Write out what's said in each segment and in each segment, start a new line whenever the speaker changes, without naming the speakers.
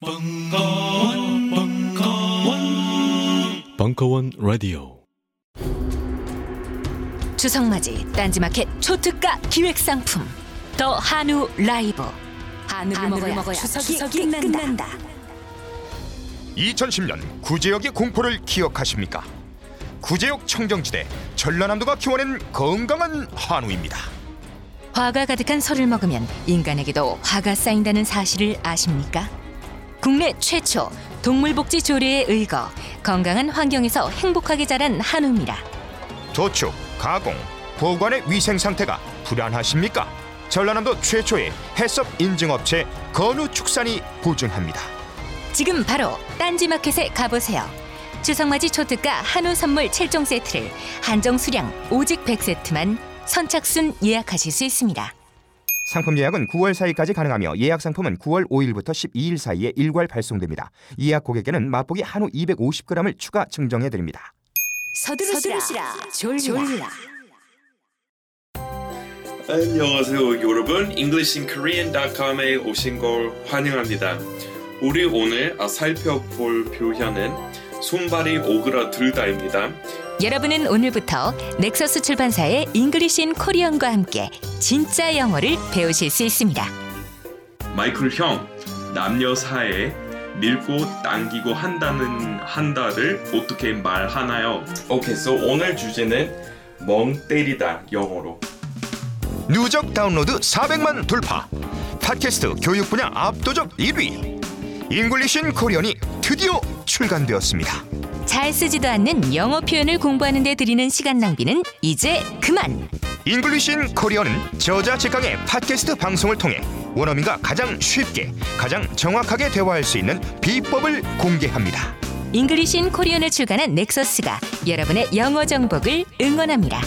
벙커원, 벙커원,
벙커원 라디오.
주성맞이 딴지마켓 초특가 기획상품 더 한우 라이브 한우를, 먹어야, 추석이, 끝난다.
2010년 구제역의 공포를 기억하십니까? 구제역 청정지대 전라남도가 키워낸 건강한 한우입니다.
화가 가득한 설을 먹으면 인간에게도 화가 쌓인다는 사실을 아십니까? 국내 최초 동물복지 조례에 의거 건강한 환경에서 행복하게 자란 한우입니다.
도축, 가공, 보관의 위생 상태가 불안하십니까? 전라남도 최초의 해썹 인증업체 건우축산이 보증합니다.
지금 바로 딴지마켓에 가보세요. 추석맞이 초특가 한우 선물 7종 세트를 한정 수량 오직 100세트만 선착순 예약하실 수 있습니다.
상품 예약은 9월 4일까지 가능하며 예약 상품은 9월 5일부터 12일 사이에 일괄 발송됩니다. 예약 고객에게는 맛보기 한우 250g을 추가 증정해 드립니다.
서두르시라, 졸라.
안녕하세요 여러분 EnglishinKorean.com에 오신 걸 환영합니다 우리 오늘 아, 살펴볼 표현은 손발이 오그라들다입니다
여러분은 오늘부터 넥서스 출판사의 English in Korean과 함께 진짜 영어를 배우실 수 있습니다.
마이클 형 남녀 사이에 밀고 당기고 한다는 한다를 어떻게 말하나요? 오케이, so 오늘 주제는 멍 때리다 영어로
누적 다운로드 400만 돌파. 팟캐스트 교육 분야 압도적 1위. English in Korean이 드디어 출간되었습니다.
잘 쓰지도 않는 영어 표현을 공부하는 데 들이는 시간 낭비는 이제 그만.
잉글리신 코리언은 저자 직강의 팟캐스트 방송을 통해 원어민과 가장 쉽게 가장 정확하게 대화할 수 있는 비법을 공개합니다.
잉글리신 코리언을 출간한 넥서스가 여러분의 영어 정복을 응원합니다.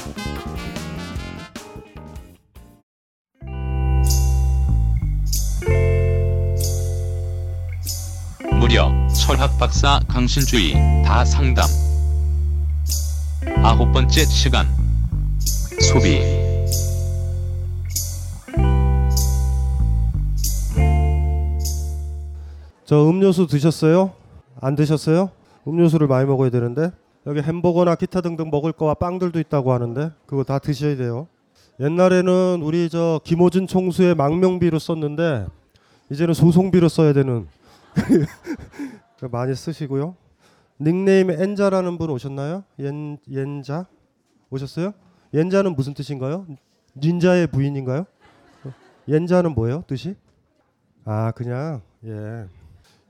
철학 박사 강신주의 다 상담 아홉 번째 시간 소비
저 음료수 드셨어요? 안 드셨어요? 음료수를 많이 먹어야 되는데 여기 햄버거나 기타 등등 먹을 거와 빵들도 있다고 하는데 그거 다 드셔야 돼요. 옛날에는 우리 저 김호준 총수의 망명비로 썼는데 이제는 소송비로 써야 되는 많이 쓰시고요. 닉네임 엔자라는 분 오셨나요? 옌 옌자 오셨어요? 옌자는 무슨 뜻인가요? 닌자의 부인인가요? 옌자는 뭐예요? 뜻이? 아 그냥 예.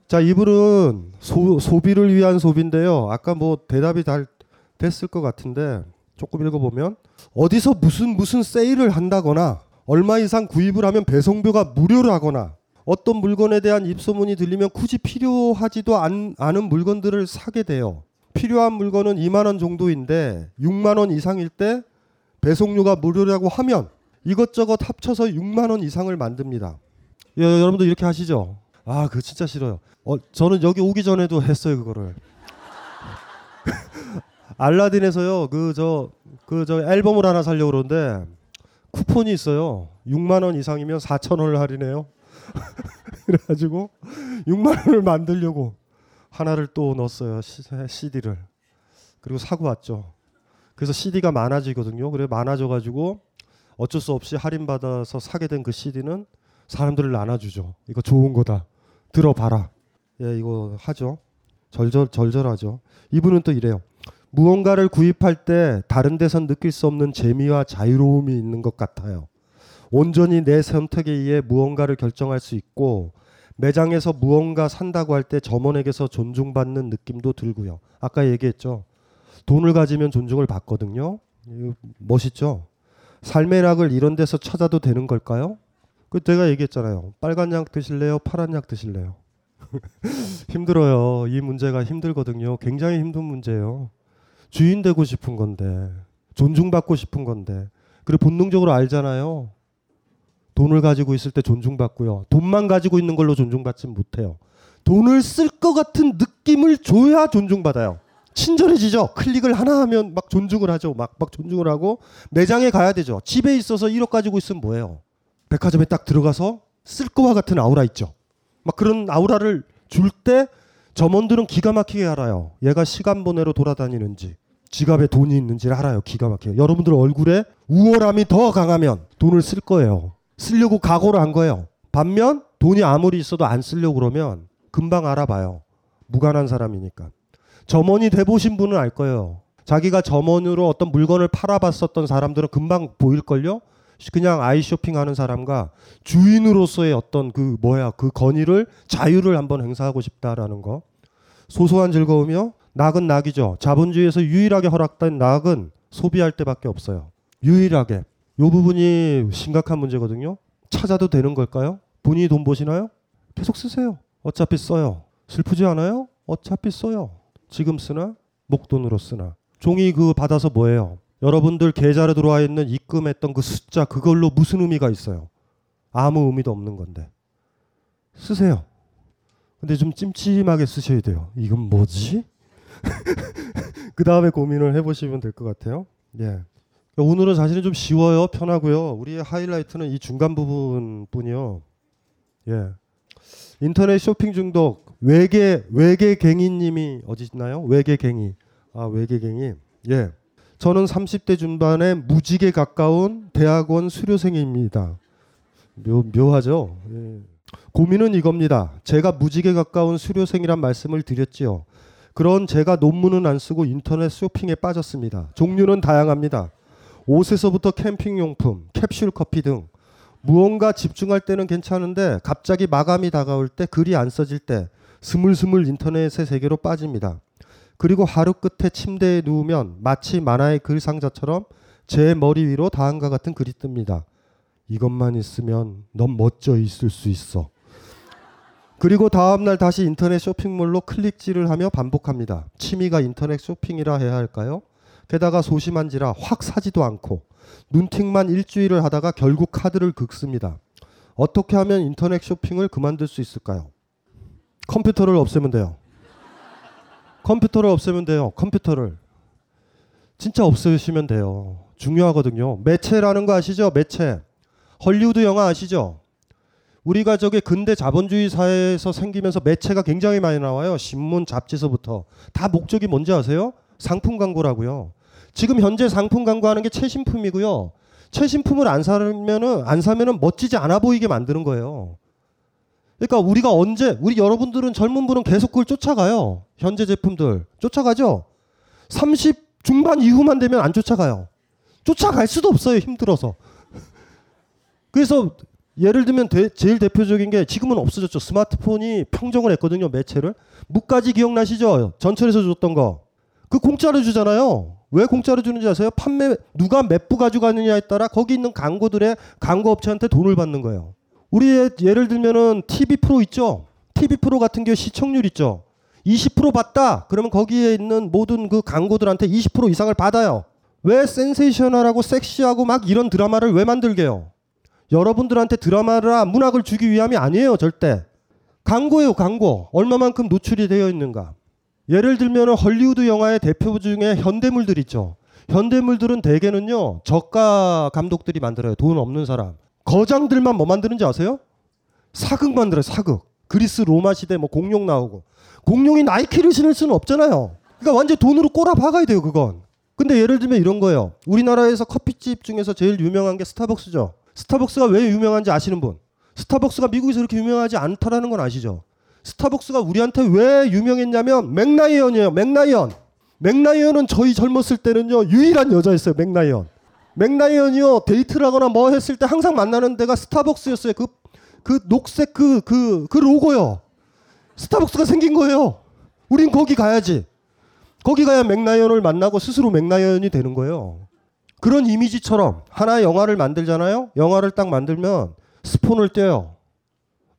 자 이분은 소, 소비를 위한 소비인데요. 아까 뭐 대답이 잘 됐을 것 같은데 조금 읽어보면 어디서 무슨 무슨 세일을 한다거나 얼마 이상 구입을 하면 배송료가 무료라거나 어떤 물건에 대한 입소문이 들리면 굳이 필요하지도 않, 않은 물건들을 사게 돼요. 필요한 물건은 2만 원 정도인데 6만 원 이상일 때 배송료가 무료라고 하면 이것저것 합쳐서 6만 원 이상을 만듭니다. 예, 여러분도 이렇게 하시죠? 아, 그거 진짜 싫어요. 어, 저는 여기 오기 전에도 했어요, 그거를. 알라딘에서요, 그, 저, 그, 저 앨범을 하나 사려고 그러는데 쿠폰이 있어요. 6만 원 이상이면 4천 원을 할인해요. 그래가지고 6만 원을 만들려고 하나를 또 넣었어요. CD를. 그리고 사고 왔죠. 그래서 CD가 많아지거든요. 그래 많아져가지고 어쩔 수 없이 할인 받아서 사게 된 그 CD는 사람들을 나눠주죠. 이거 좋은 거다. 들어봐라. 예, 이거 하죠. 절절 절절하죠. 이분은 또 이래요. 무언가를 구입할 때 다른 데선 느낄 수 없는 재미와 자유로움이 있는 것 같아요. 온전히 내 선택에 의해 무언가를 결정할 수 있고 매장에서 무언가 산다고 할 때 점원에게서 존중받는 느낌도 들고요. 아까 얘기했죠. 돈을 가지면 존중을 받거든요. 멋있죠. 삶의 낙을 이런 데서 찾아도 되는 걸까요? 그 제가 얘기했잖아요. 빨간 약 드실래요? 파란 약 드실래요? 힘들어요. 이 문제가 힘들거든요. 굉장히 힘든 문제예요. 주인 되고 싶은 건데, 존중받고 싶은 건데, 그리고 본능적으로 알잖아요. 돈을 가지고 있을 때 존중받고요. 돈만 가지고 있는 걸로 존중받지 못해요. 돈을 쓸 것 같은 느낌을 줘야 존중받아요. 친절해지죠. 클릭을 하나 하면 막 존중을 하죠. 막, 막 존중을 하고 매장에 가야 되죠. 집에 있어서 1억 가지고 있으면 뭐예요? 백화점에 딱 들어가서 쓸 거와 같은 아우라 있죠. 막 그런 아우라를 줄 때 점원들은 기가 막히게 알아요. 얘가 시간 보내러 돌아다니는지 지갑에 돈이 있는지를 알아요. 기가 막히게. 여러분들 얼굴에 우월함이 더 강하면 돈을 쓸 거예요. 쓰려고 각오를 한 거예요. 반면 돈이 아무리 있어도 안 쓰려고 그러면 금방 알아봐요. 무관한 사람이니까. 점원이 돼보신 분은 알 거예요. 자기가 점원으로 어떤 물건을 팔아봤었던 사람들은 금방 보일걸요? 그냥 아이 쇼핑하는 사람과 주인으로서의 어떤 그 뭐야 그 건의를 자유를 한번 행사하고 싶다라는 거 소소한 즐거움이요 낙은 낙이죠 자본주의에서 유일하게 허락된 낙은 소비할 때밖에 없어요 유일하게 요 부분이 심각한 문제거든요 찾아도 되는 걸까요 본인이 돈 버시나요 계속 쓰세요 어차피 써요 슬프지 않아요 어차피 써요 지금 쓰나 목돈으로 쓰나 종이 그 받아서 뭐예요 여러분들 계좌로 들어와 있는 입금했던 그 숫자 그걸로 무슨 의미가 있어요? 아무 의미도 없는 건데 쓰세요. 근데 좀 찜찜하게 쓰셔야 돼요. 이건 뭐지? 그 다음에 고민을 해보시면 될 것 같아요. 예. 오늘은 사실은 좀 쉬워요, 편하고요. 우리의 하이라이트는 이 중간 부분뿐이요. 예. 인터넷 쇼핑 중독 외계 외계 갱이님이 어디 있나요? 외계 갱이. 아 외계 갱이. 예. 저는 30대 중반에 무직에 가까운 대학원 수료생입니다. 묘, 묘하죠. 예. 고민은 이겁니다. 제가 무직에 가까운 수료생이란 말씀을 드렸지요. 그런 제가 논문은 안 쓰고 인터넷 쇼핑에 빠졌습니다. 종류는 다양합니다. 옷에서부터 캠핑용품, 캡슐 커피 등 무언가 집중할 때는 괜찮은데 갑자기 마감이 다가올 때 글이 안 써질 때 스물스물 인터넷의 세계로 빠집니다. 그리고 하루 끝에 침대에 누우면 마치 만화의 글 상자처럼 제 머리 위로 다음과 같은 글이 뜹니다. 이것만 있으면 넌 멋져 있을 수 있어. 그리고 다음날 다시 인터넷 쇼핑몰로 클릭질을 하며 반복합니다. 취미가 인터넷 쇼핑이라 해야 할까요? 게다가 소심한지라 확 사지도 않고 눈팅만 일주일을 하다가 결국 카드를 긁습니다. 어떻게 하면 인터넷 쇼핑을 그만둘 수 있을까요? 컴퓨터를 없애면 돼요. 컴퓨터를 없애면 돼요. 컴퓨터를. 진짜 없애시면 돼요. 중요하거든요. 매체라는 거 아시죠? 매체. 헐리우드 영화 아시죠? 우리가 저게 근대 자본주의 사회에서 생기면서 매체가 굉장히 많이 나와요. 신문, 잡지서부터. 다 목적이 뭔지 아세요? 상품 광고라고요. 지금 현재 상품 광고하는 게 최신품이고요. 최신품을 안 사면은 안 사면은 멋지지 않아 보이게 만드는 거예요. 그러니까 우리가 언제 우리 여러분들은 젊은 분은 계속 그걸 쫓아가요. 현재 제품들 쫓아가죠. 30 중반 이후만 되면 안 쫓아가요. 쫓아갈 수도 없어요. 힘들어서. 그래서 예를 들면 대, 제일 대표적인 게 지금은 없어졌죠. 스마트폰이 평정을 했거든요. 매체를. 무까지 기억나시죠? 전철에서 줬던 거. 그 공짜로 주잖아요. 왜 공짜로 주는지 아세요? 판매 누가 몇 부 가져가느냐에 따라 거기 있는 광고들의 광고 업체한테 돈을 받는 거예요. 우리 예를 들면은 TV 프로 있죠. TV 프로 같은 게 시청률 있죠. 20% 받다. 그러면 거기에 있는 모든 그 광고들한테 20% 이상을 받아요. 왜 센세이셔널하고 섹시하고 막 이런 드라마를 왜 만들게요? 여러분들한테 드라마라 문학을 주기 위함이 아니에요, 절대. 광고예요, 광고. 얼마만큼 노출이 되어 있는가. 예를 들면 헐리우드 영화의 대표 중에 현대물들 있죠. 현대물들은 대개는요, 저가 감독들이 만들어요. 돈 없는 사람. 거장들만 뭐 만드는지 아세요? 사극 만들어요, 사극. 그리스 로마 시대 뭐 공룡 나오고. 공룡이 나이키를 신을 수는 없잖아요. 그러니까 완전 돈으로 꼬라 박아야 돼요, 그건. 근데 예를 들면 이런 거예요. 우리나라에서 커피집 중에서 제일 유명한 게 스타벅스죠. 스타벅스가 왜 유명한지 아시는 분? 스타벅스가 미국에서 그렇게 유명하지 않다라는 건 아시죠? 스타벅스가 우리한테 왜 유명했냐면 멕 라이언이에요. 멕 라이언. 멕 라이언은 저희 젊었을 때는요 유일한 여자였어요. 멕 라이언. 멕 라이언이요 데이트를 하거나 뭐 했을 때 항상 만나는 데가 스타벅스였어요. 그, 그 녹색 그, 그, 그 로고요. 스타벅스가 생긴 거예요. 우린 거기 가야지. 거기 가야 멕 라이언을 만나고 스스로 멕 라이언이 되는 거예요. 그런 이미지처럼 하나의 영화를 만들잖아요. 영화를 딱 만들면 스폰을 떼요.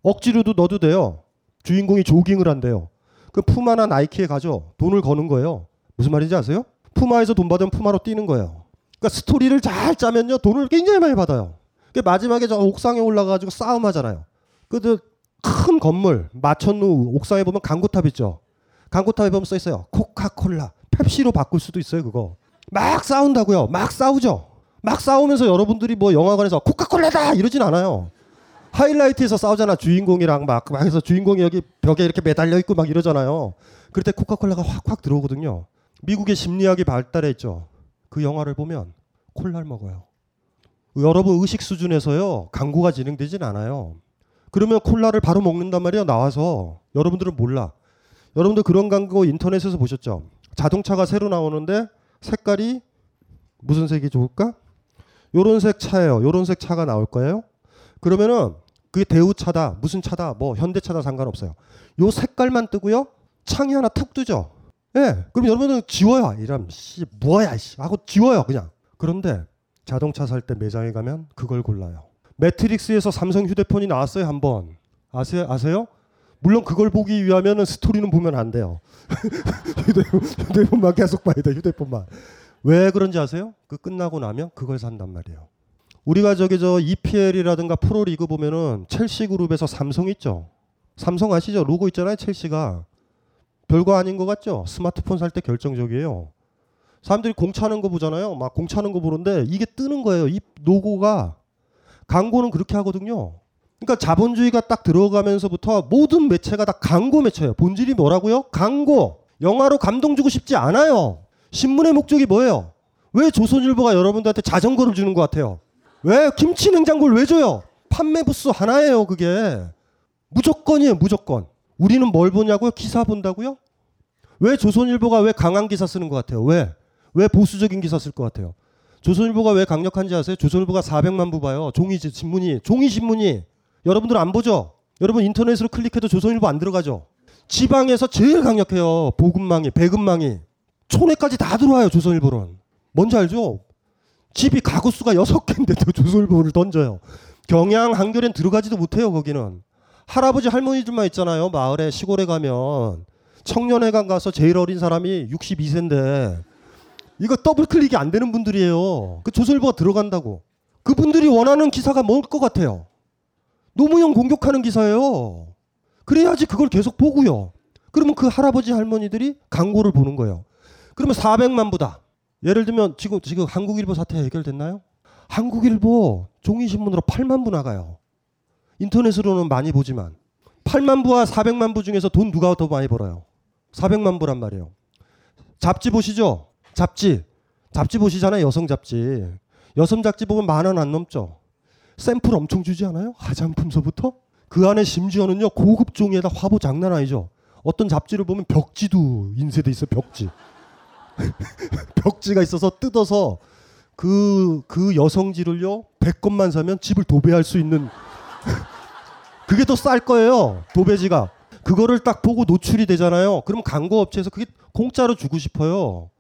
억지로도 넣어도 돼요. 주인공이 조깅을 한대요. 그 푸마나 나이키에 가죠. 돈을 거는 거예요. 무슨 말인지 아세요? 푸마에서 돈 받으면 푸마로 뛰는 거예요. 그러니까 스토리를 잘 짜면요 돈을 굉장히 많이 받아요. 그 마지막에 저 옥상에 올라가가지고 싸움하잖아요. 그큰 건물 마천루 옥상에 보면 강구탑 있죠. 강구탑에 보면 써 있어요. 코카콜라, 펩시로 바꿀 수도 있어요. 그거 막 싸운다고요. 막 싸우죠. 막 싸우면서 여러분들이 뭐 영화관에서 코카콜라다 이러진 않아요. 하이라이트에서 싸우잖아 주인공이랑 막, 막 해서 주인공이 여기 벽에 이렇게 매달려 있고 막 이러잖아요. 그럴 때 코카콜라가 확확 들어오거든요. 미국의 심리학이 발달해 있죠. 그 영화를 보면 콜라를 먹어요. 여러분 의식 수준에서요 광고가 진행되진 않아요. 그러면 콜라를 바로 먹는단 말이에요 나와서 여러분들은 몰라. 여러분들 그런 광고 인터넷에서 보셨죠? 자동차가 새로 나오는데 색깔이 무슨 색이 좋을까? 요런 색 차예요. 요런 색 차가 나올 거예요. 그러면은 그게 대우차다, 무슨 차다, 뭐 현대차다 상관없어요. 요 색깔만 뜨고요. 창이 하나 툭 뜨죠. 예. 그럼 여러분은 지워요. 이런 씨 뭐야 씨 하고 지워요 그냥. 그런데 자동차 살 때 매장에 가면 그걸 골라요. 매트릭스에서 삼성 휴대폰이 나왔어요 한번. 아세요? 아세요? 물론 그걸 보기 위하면은 스토리는 보면 안 돼요. 휴대폰, 휴대폰 만 계속 봐야 돼. 휴대폰만. 왜 그런지 아세요? 그 끝나고 나면 그걸 산단 말이에요. 우리가 저기 저 EPL이라든가 프로리그 보면은 첼시 그룹에서 삼성 있죠. 삼성 아시죠? 로고 있잖아요. 첼시가. 별거 아닌 것 같죠? 스마트폰 살 때 결정적이에요. 사람들이 공 차는 거 보잖아요. 막 공 차는 거 보는데 이게 뜨는 거예요. 이 로고가 광고는 그렇게 하거든요. 그러니까 자본주의가 딱 들어가면서부터 모든 매체가 다 광고 매체예요. 본질이 뭐라고요? 광고. 영화로 감동 주고 싶지 않아요. 신문의 목적이 뭐예요? 왜 조선일보가 여러분들한테 자전거를 주는 것 같아요? 왜 김치 냉장고를 왜 줘요? 판매 부스 하나예요, 그게. 무조건이에요, 무조건. 우리는 뭘 보냐고요? 기사 본다고요? 왜 조선일보가 왜 강한 기사 쓰는 것 같아요? 왜? 왜 보수적인 기사 쓸 것 같아요? 조선일보가 왜 강력한지 아세요? 조선일보가 400만 부 봐요. 종이 신문이 종이 신문이 여러분들 안 보죠? 여러분 인터넷으로 클릭해도 조선일보 안 들어가죠? 지방에서 제일 강력해요. 보급망이, 배급망이. 촌에까지 다 들어와요. 조선일보는. 뭔지 알죠? 집이 가구 수가 여섯 개인데도 조선일보를 던져요. 경양 한겨레는 들어가지도 못해요. 거기는. 할아버지 할머니들만 있잖아요. 마을에 시골에 가면 청년회관 가서 제일 어린 사람이 62세인데 이거 더블 클릭이 안 되는 분들이에요. 그 조선일보가 들어간다고. 그분들이 원하는 기사가 뭘 것 같아요? 노무현 공격하는 기사예요. 그래야지 그걸 계속 보고요. 그러면 그 할아버지 할머니들이 광고를 보는 거예요. 그러면 400만 부다. 예를 들면 지금 지금 한국일보 사태 해결됐나요? 한국일보 종이신문으로 8만 부 나가요. 인터넷으로는 많이 보지만 8만 부와 400만 부 중에서 돈 누가 더 많이 벌어요? 400만 부란 말이에요. 잡지 보시죠? 잡지. 잡지 보시잖아요. 여성 잡지. 여성 잡지 보면 만 원 안 넘죠. 샘플 엄청 주지 않아요? 화장품서부터? 그 안에 심지어는요 고급 종이에다 화보 장난 아니죠. 어떤 잡지를 보면 벽지도 인쇄돼 있어 벽지. 벽지가 있어서 뜯어서 그, 그 여성지를요, 100건만 사면 집을 도배할 수 있는. 그게 더 쌀 거예요, 도배지가. 그거를 딱 보고 노출이 되잖아요. 그럼 광고 업체에서 그게 공짜로 주고 싶어요.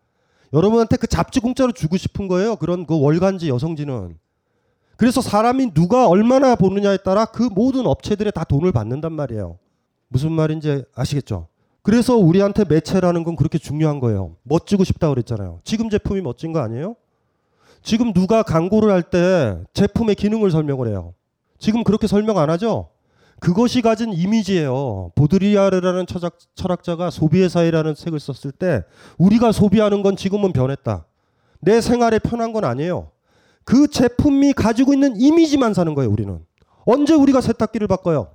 여러분한테 그 잡지 공짜로 주고 싶은 거예요. 그런 그 월간지 여성지는. 그래서 사람이 누가 얼마나 보느냐에 따라 그 모든 업체들에 다 돈을 받는단 말이에요. 무슨 말인지 아시겠죠? 그래서 우리한테 매체라는 건 그렇게 중요한 거예요. 멋지고 싶다 그랬잖아요. 지금 제품이 멋진 거 아니에요? 지금 누가 광고를 할 때 제품의 기능을 설명을 해요. 지금 그렇게 설명 안 하죠? 그것이 가진 이미지예요. 보드리아르라는 철학, 철학자가 소비의 사회라는 책을 썼을 때 우리가 소비하는 건 지금은 변했다. 내 생활에 편한 건 아니에요. 그 제품이 가지고 있는 이미지만 사는 거예요, 우리는. 언제 우리가 세탁기를 바꿔요?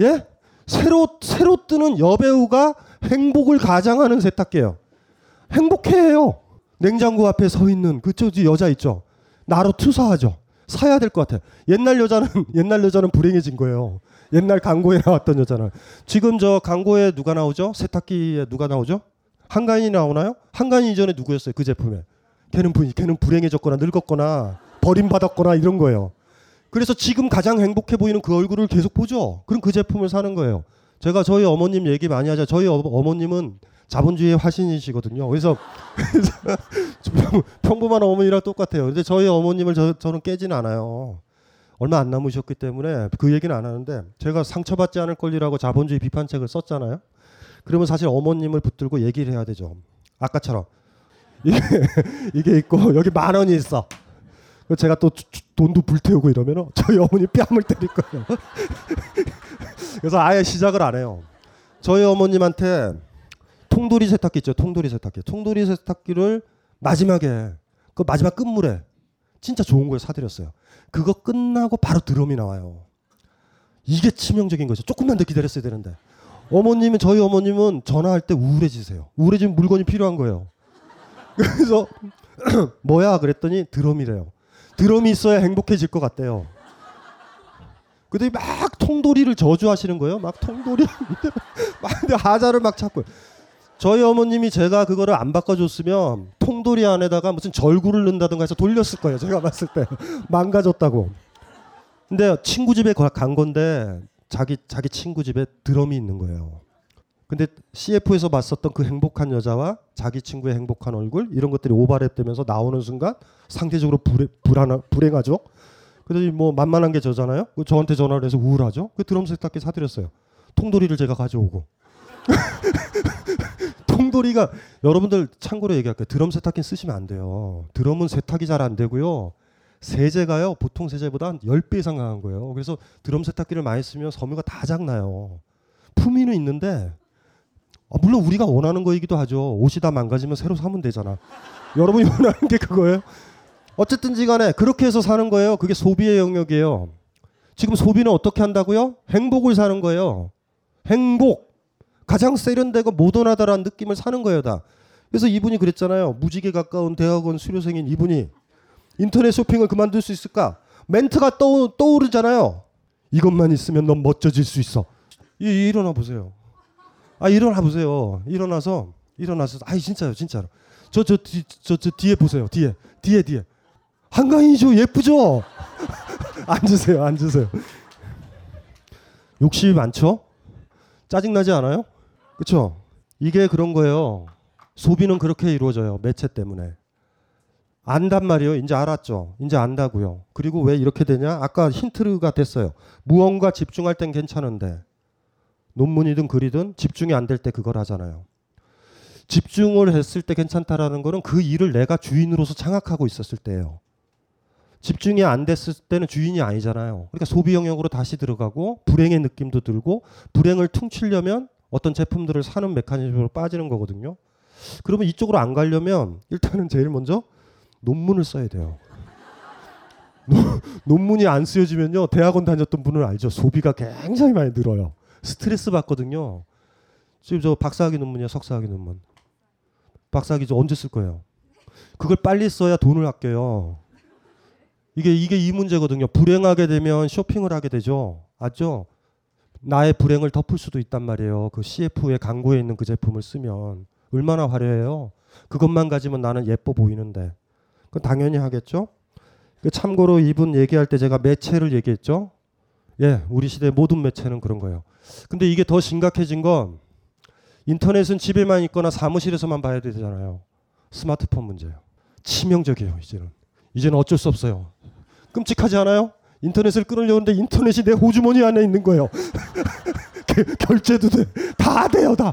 예? 새로 새로 뜨는 여배우가 행복을 가장하는 세탁기예요. 행복해요. 냉장고 앞에 서 있는 그저 여자 있죠. 나로 투사하죠. 사야 될 것 같아. 옛날 여자는 옛날 여자는 불행해진 거예요. 옛날 광고에 나왔던 여자는 지금 저 광고에 누가 나오죠? 세탁기에 누가 나오죠? 한간이 나오나요? 한간이 이전에 누구였어요? 그 제품에. 걔는 분 걔는 불행해졌거나 늙었거나 버림받았거나 이런 거예요. 그래서 지금 가장 행복해 보이는 그 얼굴을 계속 보죠. 그럼 그 제품을 사는 거예요. 제가 저희 어머님 얘기 많이 하자. 저희 어, 어머님은 자본주의의 화신이시거든요. 그래서 평범한 어머니랑 똑같아요. 근데 저희 어머님을 저, 저는 깨지는 않아요. 얼마 안 남으셨기 때문에 그 얘기는 안 하는데 제가 상처받지 않을 권리라고 자본주의 비판책을 썼잖아요. 그러면 사실 어머님을 붙들고 얘기를 해야 되죠. 아까처럼 이게, 이게 있고 여기 만 원이 있어. 제가 또 돈도 불태우고 이러면 저희 어머니 뺨을 때릴 거예요. 그래서 아예 시작을 안 해요. 저희 어머님한테 통돌이 세탁기 있죠. 통돌이 세탁기. 통돌이 세탁기를 마지막에 그 마지막 끝물에 진짜 좋은 걸 사드렸어요. 그거 끝나고 바로 드럼이 나와요. 이게 치명적인 거죠. 조금만 더 기다렸어야 되는데. 어머님은 저희 어머님은 전화할 때 우울해지세요. 우울해지면 물건이 필요한 거예요. 그래서 뭐야 그랬더니 드럼이래요. 드럼이 있어야 행복해질 것 같대요. 근데 막 통돌이를 저주하시는 거예요. 막 통돌이 막 하자를 막 찾고 저희 어머님이 제가 그거를 안 바꿔줬으면 통돌이 안에다가 무슨 절구를 넣는다든가 해서 돌렸을 거예요. 제가 봤을 때 망가졌다고. 근데 친구 집에 가- 간 건데 자기 자기 친구 집에 드럼이 있는 거예요. 근데 CF에서 봤었던 그 행복한 여자와 자기 친구의 행복한 얼굴 이런 것들이 오버랩되면서 나오는 순간 상대적으로 불행, 불안 불행하죠. 그래서 뭐 만만한 게 저잖아요. 그 저한테 전화를 해서 우울하죠. 그 드럼 세탁기 사드렸어요. 통돌이를 제가 가져오고. 통돌이가 여러분들 참고로 얘기할게요. 드럼 세탁기 쓰시면 안 돼요. 드럼은 세탁이 잘 안 되고요. 세제가요. 보통 세제보다 한 10배 이상 강한 거예요. 그래서 드럼 세탁기를 많이 쓰면 섬유가 다 작나요. 품위는 있는데 아, 물론 우리가 원하는 거이기도 하죠. 옷이 다 망가지면 새로 사면 되잖아. 여러분이 원하는 게 그거예요? 어쨌든지 간에 그렇게 해서 사는 거예요. 그게 소비의 영역이에요. 지금 소비는 어떻게 한다고요? 행복을 사는 거예요. 행복. 가장 세련되고 모던하다라는 느낌을 사는 거예요, 다. 그래서 이분이 그랬잖아요. 무지개 가까운 대학원 수료생인 이분이 인터넷 쇼핑을 그만둘 수 있을까? 멘트가 떠, 떠오르잖아요. 이것만 있으면 넌 멋져질 수 있어. 이, 일어나 보세요. 아 일어나 보세요. 일어나서 일어나서 아이 진짜요, 진짜로. 저저 저, 저 뒤에 보세요. 뒤에 뒤에 뒤에 한강이죠, 예쁘죠. 앉으세요, 앉으세요. 욕심이 많죠? 짜증 나지 않아요? 그렇죠? 이게 그런 거예요. 소비는 그렇게 이루어져요. 매체 때문에. 안단 말이에요. 이제 알았죠. 이제 안다고요. 그리고 왜 이렇게 되냐? 아까 힌트가 됐어요. 무언가 집중할 땐 괜찮은데 논문이든 글이든 집중이 안 될 때 그걸 하잖아요. 집중을 했을 때 괜찮다라는 거는 그 일을 내가 주인으로서 장악하고 있었을 때예요. 집중이 안 됐을 때는 주인이 아니잖아요. 그러니까 소비 영역으로 다시 들어가고 불행의 느낌도 들고 불행을 퉁치려면 어떤 제품들을 사는 메커니즘으로 빠지는 거거든요. 그러면 이쪽으로 안 가려면 일단은 제일 먼저 논문을 써야 돼요. 논- 논문이 안 쓰여지면요 대학원 다녔던 분은 알죠 소비가 굉장히 많이 늘어요 스트레스 받거든요. 지금 저 박사학위 논문이야 석사학위 논문. 박사학위 저 언제 쓸 거예요? 그걸 빨리 써야 돈을 아껴요. 이게 이게 이 문제거든요. 불행하게 되면 쇼핑을 하게 되죠. 맞죠? 나의 불행을 덮을 수도 있단 말이에요. 그 CF의 광고에 있는 그 제품을 쓰면. 얼마나 화려해요? 그것만 가지면 나는 예뻐 보이는데. 그 당연히 하겠죠. 그 참고로 이분 얘기할 때 제가 매체를 얘기했죠. 예, 우리 시대 모든 매체는 그런 거예요. 근데 이게 더 심각해진 건 인터넷은 집에만 있거나 사무실에서만 봐야 되잖아요. 스마트폰 문제예요. 치명적이에요, 이제는. 이제는 어쩔 수 없어요. 끔찍하지 않아요? 인터넷을 끊으려는데 인터넷이 내 호주머니 안에 있는 거예요. 게- 결제도 돼. 다 돼요, 다.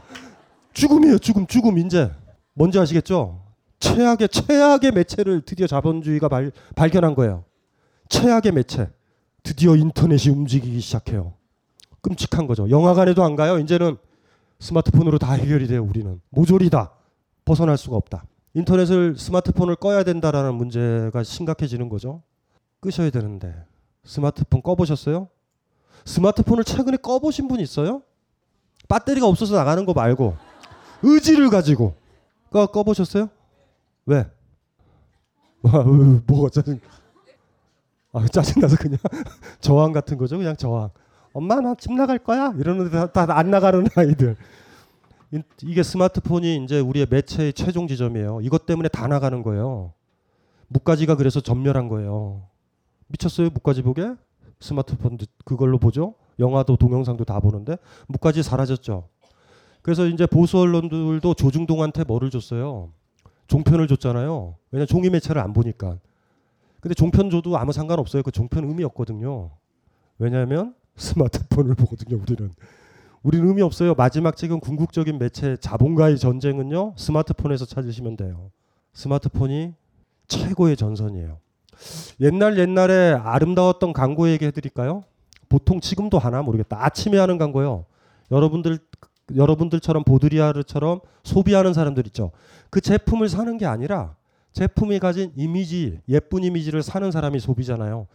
죽음이에요, 죽음, 죽음, 인제. 뭔지 아시겠죠? 최악의 최악의 매체를 드디어 자본주의가 발, 발견한 거예요. 최악의 매체. 드디어 인터넷이 움직이기 시작해요. 끔찍한 거죠. 영화관에도 안 가요. 이제는 스마트폰으로 다 해결이 돼요. 우리는 모조리다. 벗어날 수가 없다. 인터넷을 스마트폰을 꺼야 된다라는 문제가 심각해지는 거죠. 끄셔야 되는데 스마트폰 꺼보셨어요? 스마트폰을 최근에 꺼보신 분 있어요? 배터리가 없어서 나가는 거 말고 의지를 가지고 꺼 꺼보셨어요? 왜? 뭐가 짜증? 아 짜증 나서 그냥 저항 같은 거죠, 그냥 저항. 엄마 나 집 나갈 거야 이러는데 다안 나가는 아이들. 이- 이게 스마트폰이 이제 우리의 매체의 최종 지점이에요. 이것 때문에 다 나가는 거예요. 묵가지가 그래서 전멸한 거예요. 미쳤어요, 묵가지 보게? 스마트폰 그걸로 보죠. 영화도 동영상도 다 보는데 묵가지 사라졌죠. 그래서 이제 보수 언론들도 조중동한테 뭐를 줬어요? 종편을 줬잖아요. 왜냐 종이 매체를 안 보니까. 근데 종편 줘도 아무 상관없어요. 그 종편 의미 없거든요. 왜냐하면 스마트폰을 보거든요. 우리는 우리는 의미 없어요. 마지막 지금 궁극적인 매체 자본가의 전쟁은요. 스마트폰에서 찾으시면 돼요. 스마트폰이 최고의 전선이에요. 옛날 옛날에 아름다웠던 광고 얘기해 드릴까요? 보통 지금도 하나 모르겠다. 아침에 하는 광고요. 여러분들 여러분들처럼 보드리아르처럼 소비하는 사람들 있죠. 그 제품을 사는 게 아니라 제품이 가진 이미지, 예쁜 이미지를 사는 사람이 소비잖아요.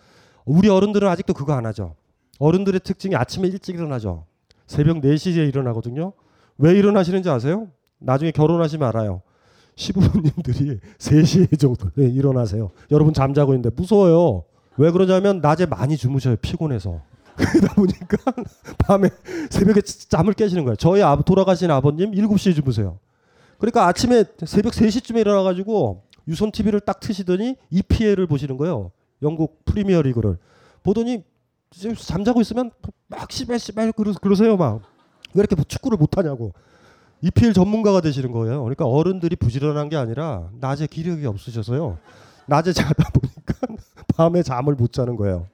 우리 어른들은 아직도 그거 안 하죠. 어른들의 특징이 아침에 일찍 일어나죠. 새벽 4시에 일어나거든요. 왜 일어나시는지 아세요? 나중에 결혼하시면 알아요. 시부모님들이 3시에 정도에 일어나세요. 여러분 잠자고 있는데 무서워요. 왜 그러냐면 낮에 많이 주무셔요. 피곤해서. 그러다 보니까 밤에 새벽에 잠을 깨시는 거예요. 저희 아, 돌아가신 아버님 7시에 주무세요. 그러니까 아침에 새벽 3시쯤에 일어나가지고 유선 TV를 딱 트시더니 EPL을 보시는 거예요. 영국 프리미어 리그를. 보더니 잠자고 있으면 막 씨발 씨발 그러세요 막. 왜 이렇게 축구를 못하냐고. EPL 전문가가 되시는 거예요. 그러니까 어른들이 부지런한 게 아니라 낮에 기력이 없으셔서요. 낮에 자다 보니까 밤에 잠을 못 자는 거예요.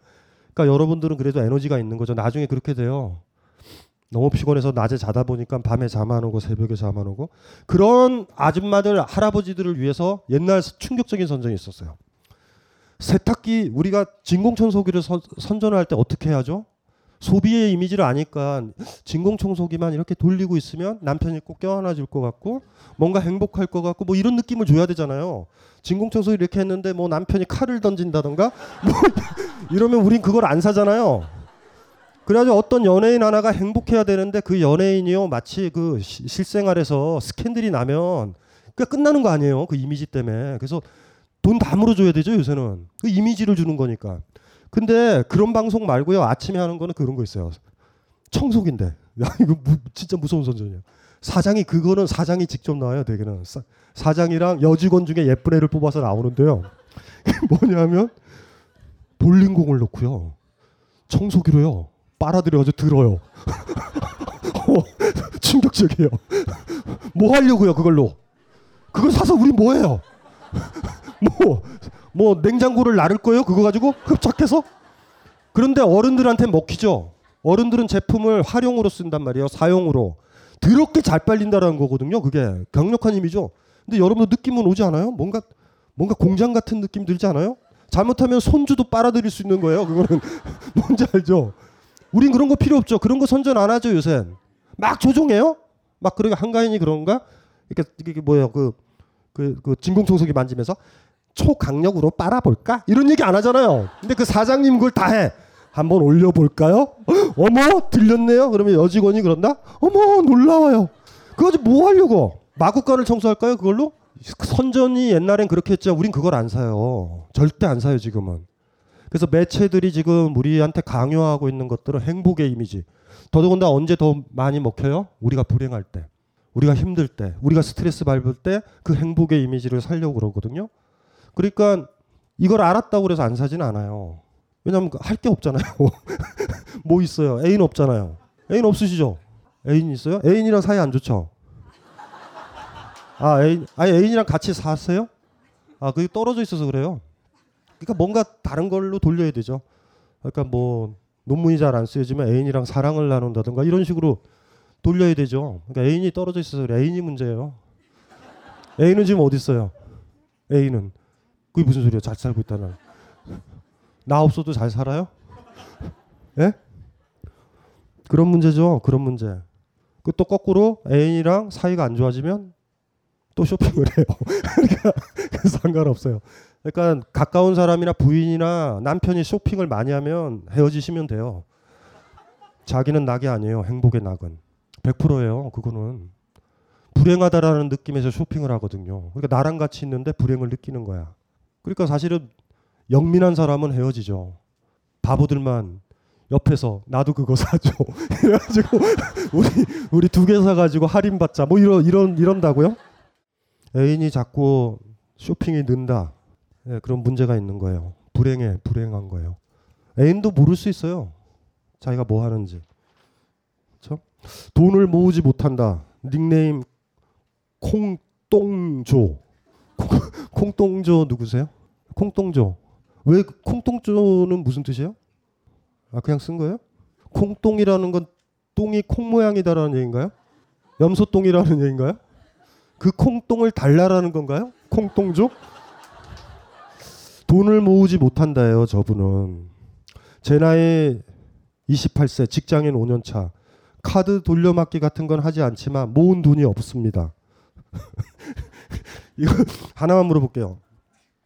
그러니까 여러분들은 그래도 에너지가 있는 거죠. 나중에 그렇게 돼요. 너무 피곤해서 낮에 자다 보니까 밤에 잠 안 오고 새벽에 잠 안 오고 그런 아줌마들 할아버지들을 위해서 옛날 충격적인 선정이 있었어요. 세탁기 우리가 진공청소기를 선, 선전할 때 어떻게 하죠? 소비의 이미지를 아니까 진공청소기만 이렇게 돌리고 있으면 남편이 꼭 껴안아 줄 것 같고 뭔가 행복할 것 같고 뭐 이런 느낌을 줘야 되잖아요. 진공청소기 이렇게 했는데 뭐 남편이 칼을 던진다던가 뭐 이러면 우린 그걸 안 사잖아요. 그래가지고 어떤 연예인 하나가 행복해야 되는데 그 연예인이요 마치 그 시, 실생활에서 스캔들이 나면 그냥 끝나는 거 아니에요 그 이미지 때문에. 그래서 돈 다 물어줘야 되죠 요새는. 그 이미지를 주는 거니까. 근데 그런 방송 말고요 아침에 하는 거는 그런 거 있어요. 청소기인데. 야 이거 무, 진짜 무서운 선전이야. 사장이 그거는 사장이 직접 나와요 대개는. 사, 사장이랑 여직원 중에 예쁜 애를 뽑아서 나오는데요. 뭐냐면 볼링공을 놓고요. 청소기로요 빨아들여가지고 들어요. 어, 충격적이에요. 뭐 하려고요 그걸로? 그걸 사서 우리 뭐해요? 뭐, 뭐 냉장고를 나를 거예요? 그거 가지고 흡착해서? 그런데 어른들한테 먹히죠. 어른들은 제품을 활용으로 쓴단 말이에요. 사용으로. 더럽게 잘 빨린다라는 거거든요. 그게 강력한 힘이죠. 근데 여러분도 느낌은 오지 않아요? 뭔가 뭔가 공장 같은 느낌 들지 않아요? 잘못하면 손주도 빨아들일 수 있는 거예요. 그거는 뭔지 알죠? 우린 그런 거 필요 없죠. 그런 거 선전 안 하죠 요새. 막 조종해요. 막 그러게 한가인이 그런가? 이게 이게 뭐예요? 그, 그, 그 진공청소기 만지면서 초강력으로 빨아볼까? 이런 얘기 안 하잖아요. 근데 그 사장님 그걸 다 해. 한번 올려볼까요? 어머 들렸네요. 그러면 여직원이 그런다? 어머 놀라워요. 그거 뭐 하려고? 마구간을 청소할까요? 그걸로? 선전이 옛날엔 그렇게 했죠. 우린 그걸 안 사요. 절대 안 사요 지금은. 그래서 매체들이 지금 우리한테 강요하고 있는 것들은 행복의 이미지. 더더군다나 언제 더 많이 먹혀요? 우리가 불행할 때, 우리가 힘들 때, 우리가 스트레스 밟을 때 그 행복의 이미지를 살려고 그러거든요. 그러니까 이걸 알았다고 그래서 안 사진 않아요. 왜냐하면 할 게 없잖아요. 뭐 있어요? 애인 없잖아요. 애인 없으시죠? 애인 있어요? 애인이랑 사이 안 좋죠? 아 애인, 아니 애인이랑 같이 사세요? 아 그게 떨어져 있어서 그래요. 그러니까 뭔가 다른 걸로 돌려야 되죠. 그러니까 뭐 논문이 잘 안 쓰여지면 애인이랑 사랑을 나눈다든가 이런 식으로 돌려야 되죠. 그러니까 애인이 떨어져 있어서. 애인이 문제예요. 애인은 지금 어디 있어요? 애인은 그게 무슨 소리야? 잘 살고 있다는. 나 없어도 잘 살아요? 예? 그런 문제죠. 그런 문제. 그 또 거꾸로 애인이랑 사이가 안 좋아지면 또 쇼핑을 해요. 그러니까 상관없어요. 그러니까 가까운 사람이나 부인이나 남편이 쇼핑을 많이 하면 헤어지시면 돼요. 자기는 낙이 아니에요. 행복의 낙은. 100%예요. 그거는. 불행하다라는 느낌에서 쇼핑을 하거든요. 그러니까 나랑 같이 있는데 불행을 느끼는 거야. 그러니까 사실은 영민한 사람은 헤어지죠. 바보들만 옆에서 나도 그거 사줘. 이래가지고 우리 우리 두 개 사가지고 할인 받자. 뭐 이런 이런 이런다고요? 애인이 자꾸 쇼핑이 는다. 예, 그런 문제가 있는 거예요. 불행해, 불행한 거예요. 애인도 모를 수 있어요. 자기가 뭐 하는지. 그렇죠? 돈을 모으지 못한다. 닉네임 콩똥조. 콩똥조 누구세요? 콩똥조. 왜 콩똥조는 무슨 뜻이에요? 아 그냥 쓴 거예요? 콩똥이라는 건 똥이 콩 모양이다라는 얘기인가요? 염소똥이라는 얘기인가요? 그 콩똥을 달라라는 건가요? 콩똥조? 돈을 모으지 못한다요, 저분은. 제 나이 28세, 직장인 5년 차. 카드 돌려막기 같은 건 하지 않지만 모은 돈이 없습니다. 이거 하나만 물어볼게요.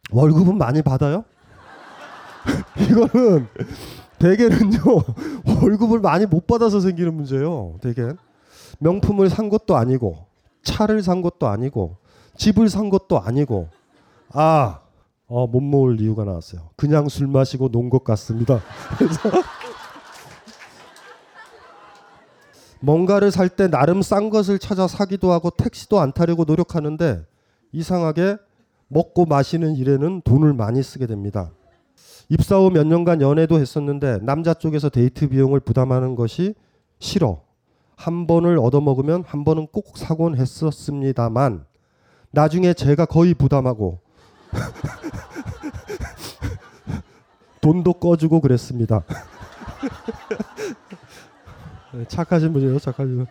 월급은 많이 받아요? 이거는 대개는요 월급을 많이 못 받아서 생기는 문제예요. 대개 명품을 산 것도 아니고 차를 산 것도 아니고 집을 산 것도 아니고 아, 어, 못 모을 이유가 나왔어요. 그냥 술 마시고 논 것 같습니다. 뭔가를 살 때 나름 싼 것을 찾아 사기도 하고 택시도 안 타려고 노력하는데 이상하게 먹고 마시는 일에는 돈을 많이 쓰게 됩니다. 입사 후 몇 년간 연애도 했었는데 남자 쪽에서 데이트 비용을 부담하는 것이 싫어. 한 번을 얻어먹으면 한 번은 꼭 사곤 했었습니다만 나중에 제가 거의 부담하고 돈도 꺼주고 그랬습니다. 네, 착하신 분이에요, 착하신 분.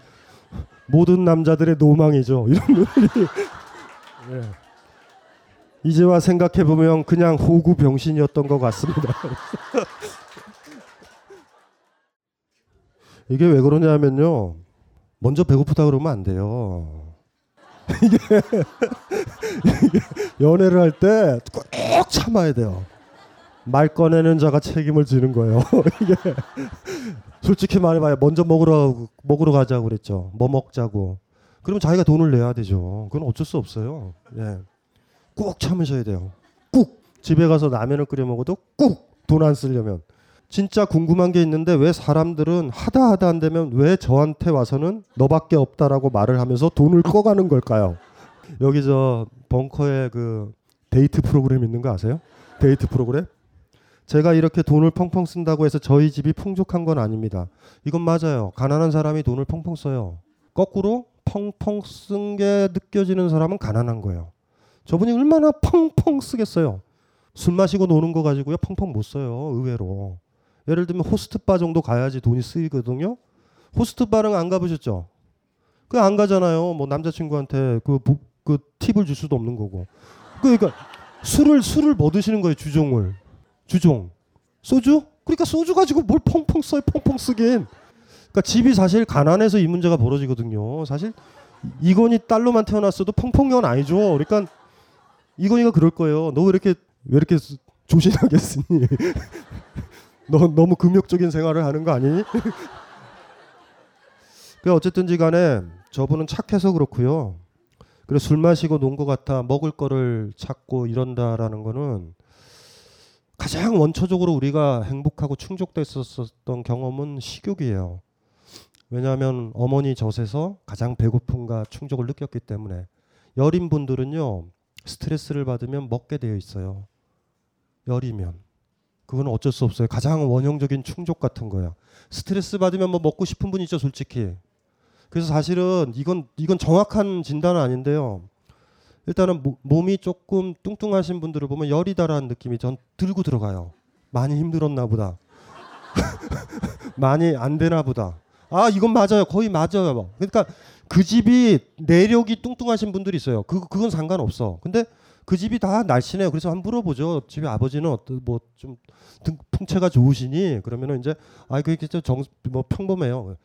모든 남자들의 노망이죠. 이런 분들이. 네. 이제와 생각해 보면 그냥 호구 병신이었던 것 같습니다. 이게 왜 그러냐면요. 먼저 배고프다 그러면 안 돼요. 이게, 이게 연애를 할 때 꼭 참아야 돼요. 말 꺼내는 자가 책임을 지는 거예요. 이게 솔직히 말해봐요. 먼저 먹으러 먹으러 가자고 그랬죠. 뭐 먹자고. 그럼 자기가 돈을 내야 되죠. 그건 어쩔 수 없어요. 예. 꾹 참으셔야 돼요. 꾹 집에 가서 라면을 끓여 먹어도 꾹 돈 안 쓰려면 진짜 궁금한 게 있는데 왜 사람들은 하다 하다 안 되면 왜 저한테 와서는 너밖에 없다라고 말을 하면서 돈을 꺼가는 걸까요? 여기 저 벙커에 그 데이트 프로그램 있는 거 아세요? 데이트 프로그램? 제가 이렇게 돈을 펑펑 쓴다고 해서 저희 집이 풍족한 건 아닙니다. 이건 맞아요. 가난한 사람이 돈을 펑펑 써요. 거꾸로 펑펑 쓴 게 느껴지는 사람은 가난한 거예요. 저분이 얼마나 펑펑 쓰겠어요. 술 마시고 노는 거 가지고요 펑펑 못 써요. 의외로. 예를 들면 호스트바 정도 가야지 돈이 쓰이거든요. 호스트바는 안 가보셨죠? 그 안 가잖아요. 뭐 남자친구한테 그, 그 팁을 줄 수도 없는 거고. 그러니까 술을 술을 뭐 드시는 거예요 주종을 주종 소주? 그러니까 소주 가지고 뭘 펑펑 써요 펑펑 쓰긴. 그러니까 집이 사실 가난해서 이 문제가 벌어지거든요. 사실 이건희 딸로만 태어났어도 펑펑이건 아니죠. 그러니까 이건희가 그럴 거예요. 너 왜 이렇게 왜 이렇게 조신하게 쓰니? 너 너무 금욕적인 생활을 하는 거 아니니? 그 어쨌든지 간에 저분은 착해서 그렇고요. 그래 술 마시고 논 것 같아 먹을 거를 찾고 이런다라는 거는 가장 원초적으로 우리가 행복하고 충족됐었던 경험은 식욕이에요. 왜냐하면 어머니 젖에서 가장 배고픔과 충족을 느꼈기 때문에 여린 분들은요 스트레스를 받으면 먹게 되어 있어요. 열이면 그건 어쩔 수 없어요. 가장 원형적인 충족 같은 거야. 스트레스 받으면 뭐 먹고 싶은 분 있죠, 솔직히. 그래서 사실은 이건 이건 정확한 진단은 아닌데요. 일단은 모, 몸이 조금 뚱뚱하신 분들을 보면 열이다라는 느낌이 전 들고 들어가요. 많이 힘들었나 보다. 많이 안 되나 보다. 아 이건 맞아요. 거의 맞아요. 그러니까 그 집이 내력이 뚱뚱하신 분들이 있어요. 그 그건 상관없어. 근데 그 집이 다 날씬해요. 그래서 한번 물어보죠. 집에 아버지는 어떤 뭐 좀 풍채가 좋으시니 그러면은 이제 아 그게 정뭐 평범해요.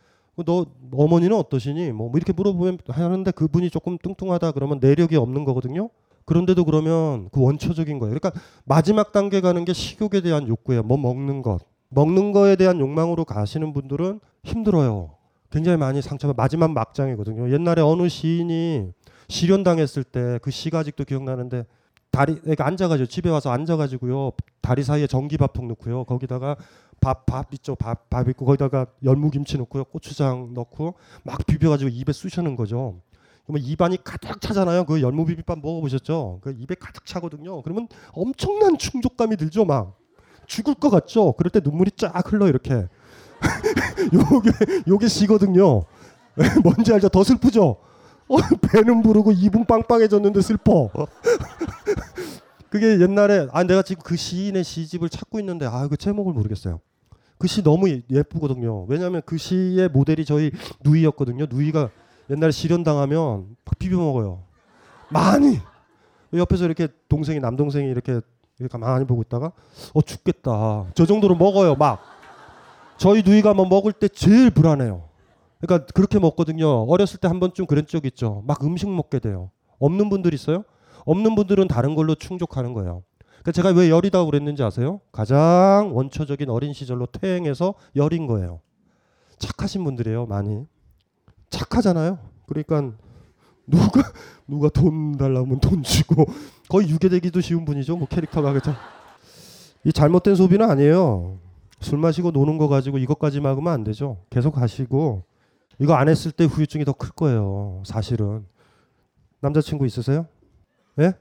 너 어머니는 어떠시니? 뭐, 뭐 이렇게 물어보면 하는데 그분이 조금 뚱뚱하다 그러면 내력이 없는 거거든요. 그런데도 그러면 그 원초적인 거예요. 그러니까 마지막 단계 가는 게 식욕에 대한 욕구예요. 뭐 먹는 것. 먹는 거에 대한 욕망으로 가시는 분들은 힘들어요. 굉장히 많이 상처가 마지막 막장이거든요. 옛날에 어느 시인이 실현당했을 때 그 시가 아직도 기억나는데 다리 그러니까 앉아가지고 집에 와서 앉아가지고요 다리 사이에 전기밥통 넣고요 거기다가 밥 밥 있죠 밥 밥 있고 거기다가 열무김치 넣고요 고추장 넣고 막 비벼가지고 입에 쑤시는 거죠. 그러면 입안이 가득 차잖아요. 그 열무 비빔밥 먹어보셨죠? 그 입에 가득 차거든요. 그러면 엄청난 충족감이 들죠, 막 죽을 것 같죠. 그럴 때 눈물이 쫙 흘러 이렇게. 요게 요게 시거든요. 뭔지 알죠? 더 슬프죠. 어, 배는 부르고 입은 빵빵해졌는데 슬퍼. 그게 옛날에 아 내가 지금 그 시인의 시집을 찾고 있는데 아 그 제목을 모르겠어요. 그 시 너무 예쁘거든요. 왜냐하면 그 시의 모델이 저희 누이였거든요. 누이가 옛날에 실현당하면 막 비벼 먹어요. 많이. 옆에서 이렇게 동생이 남동생이 이렇게 이렇게 가만히 보고 있다가 어 죽겠다. 저 정도로 먹어요. 막 저희 누이가 뭐 먹을 때 제일 불안해요. 그러니까 그렇게 먹거든요. 어렸을 때 한 번쯤 그런 적 있죠. 막 음식 먹게 돼요. 없는 분들 있어요? 없는 분들은 다른 걸로 충족하는 거예요. 그러니까 제가 왜 열이다고 그랬는지 아세요? 가장 원초적인 어린 시절로 퇴행해서 열인 거예요. 착하신 분들이에요, 많이. 착하잖아요. 그러니까 누가 누가 돈 달라면 돈 주고 거의 유괴되기도 쉬운 분이죠. 뭐 캐릭터가 그죠. 이 잘못된 소비는 아니에요. 술 마시고 노는 거 가지고 이것까지 막으면 안 되죠. 계속 하시고 이거 안 했을 때 후유증이 더 클 거예요. 사실은 남자친구 있으세요? 예?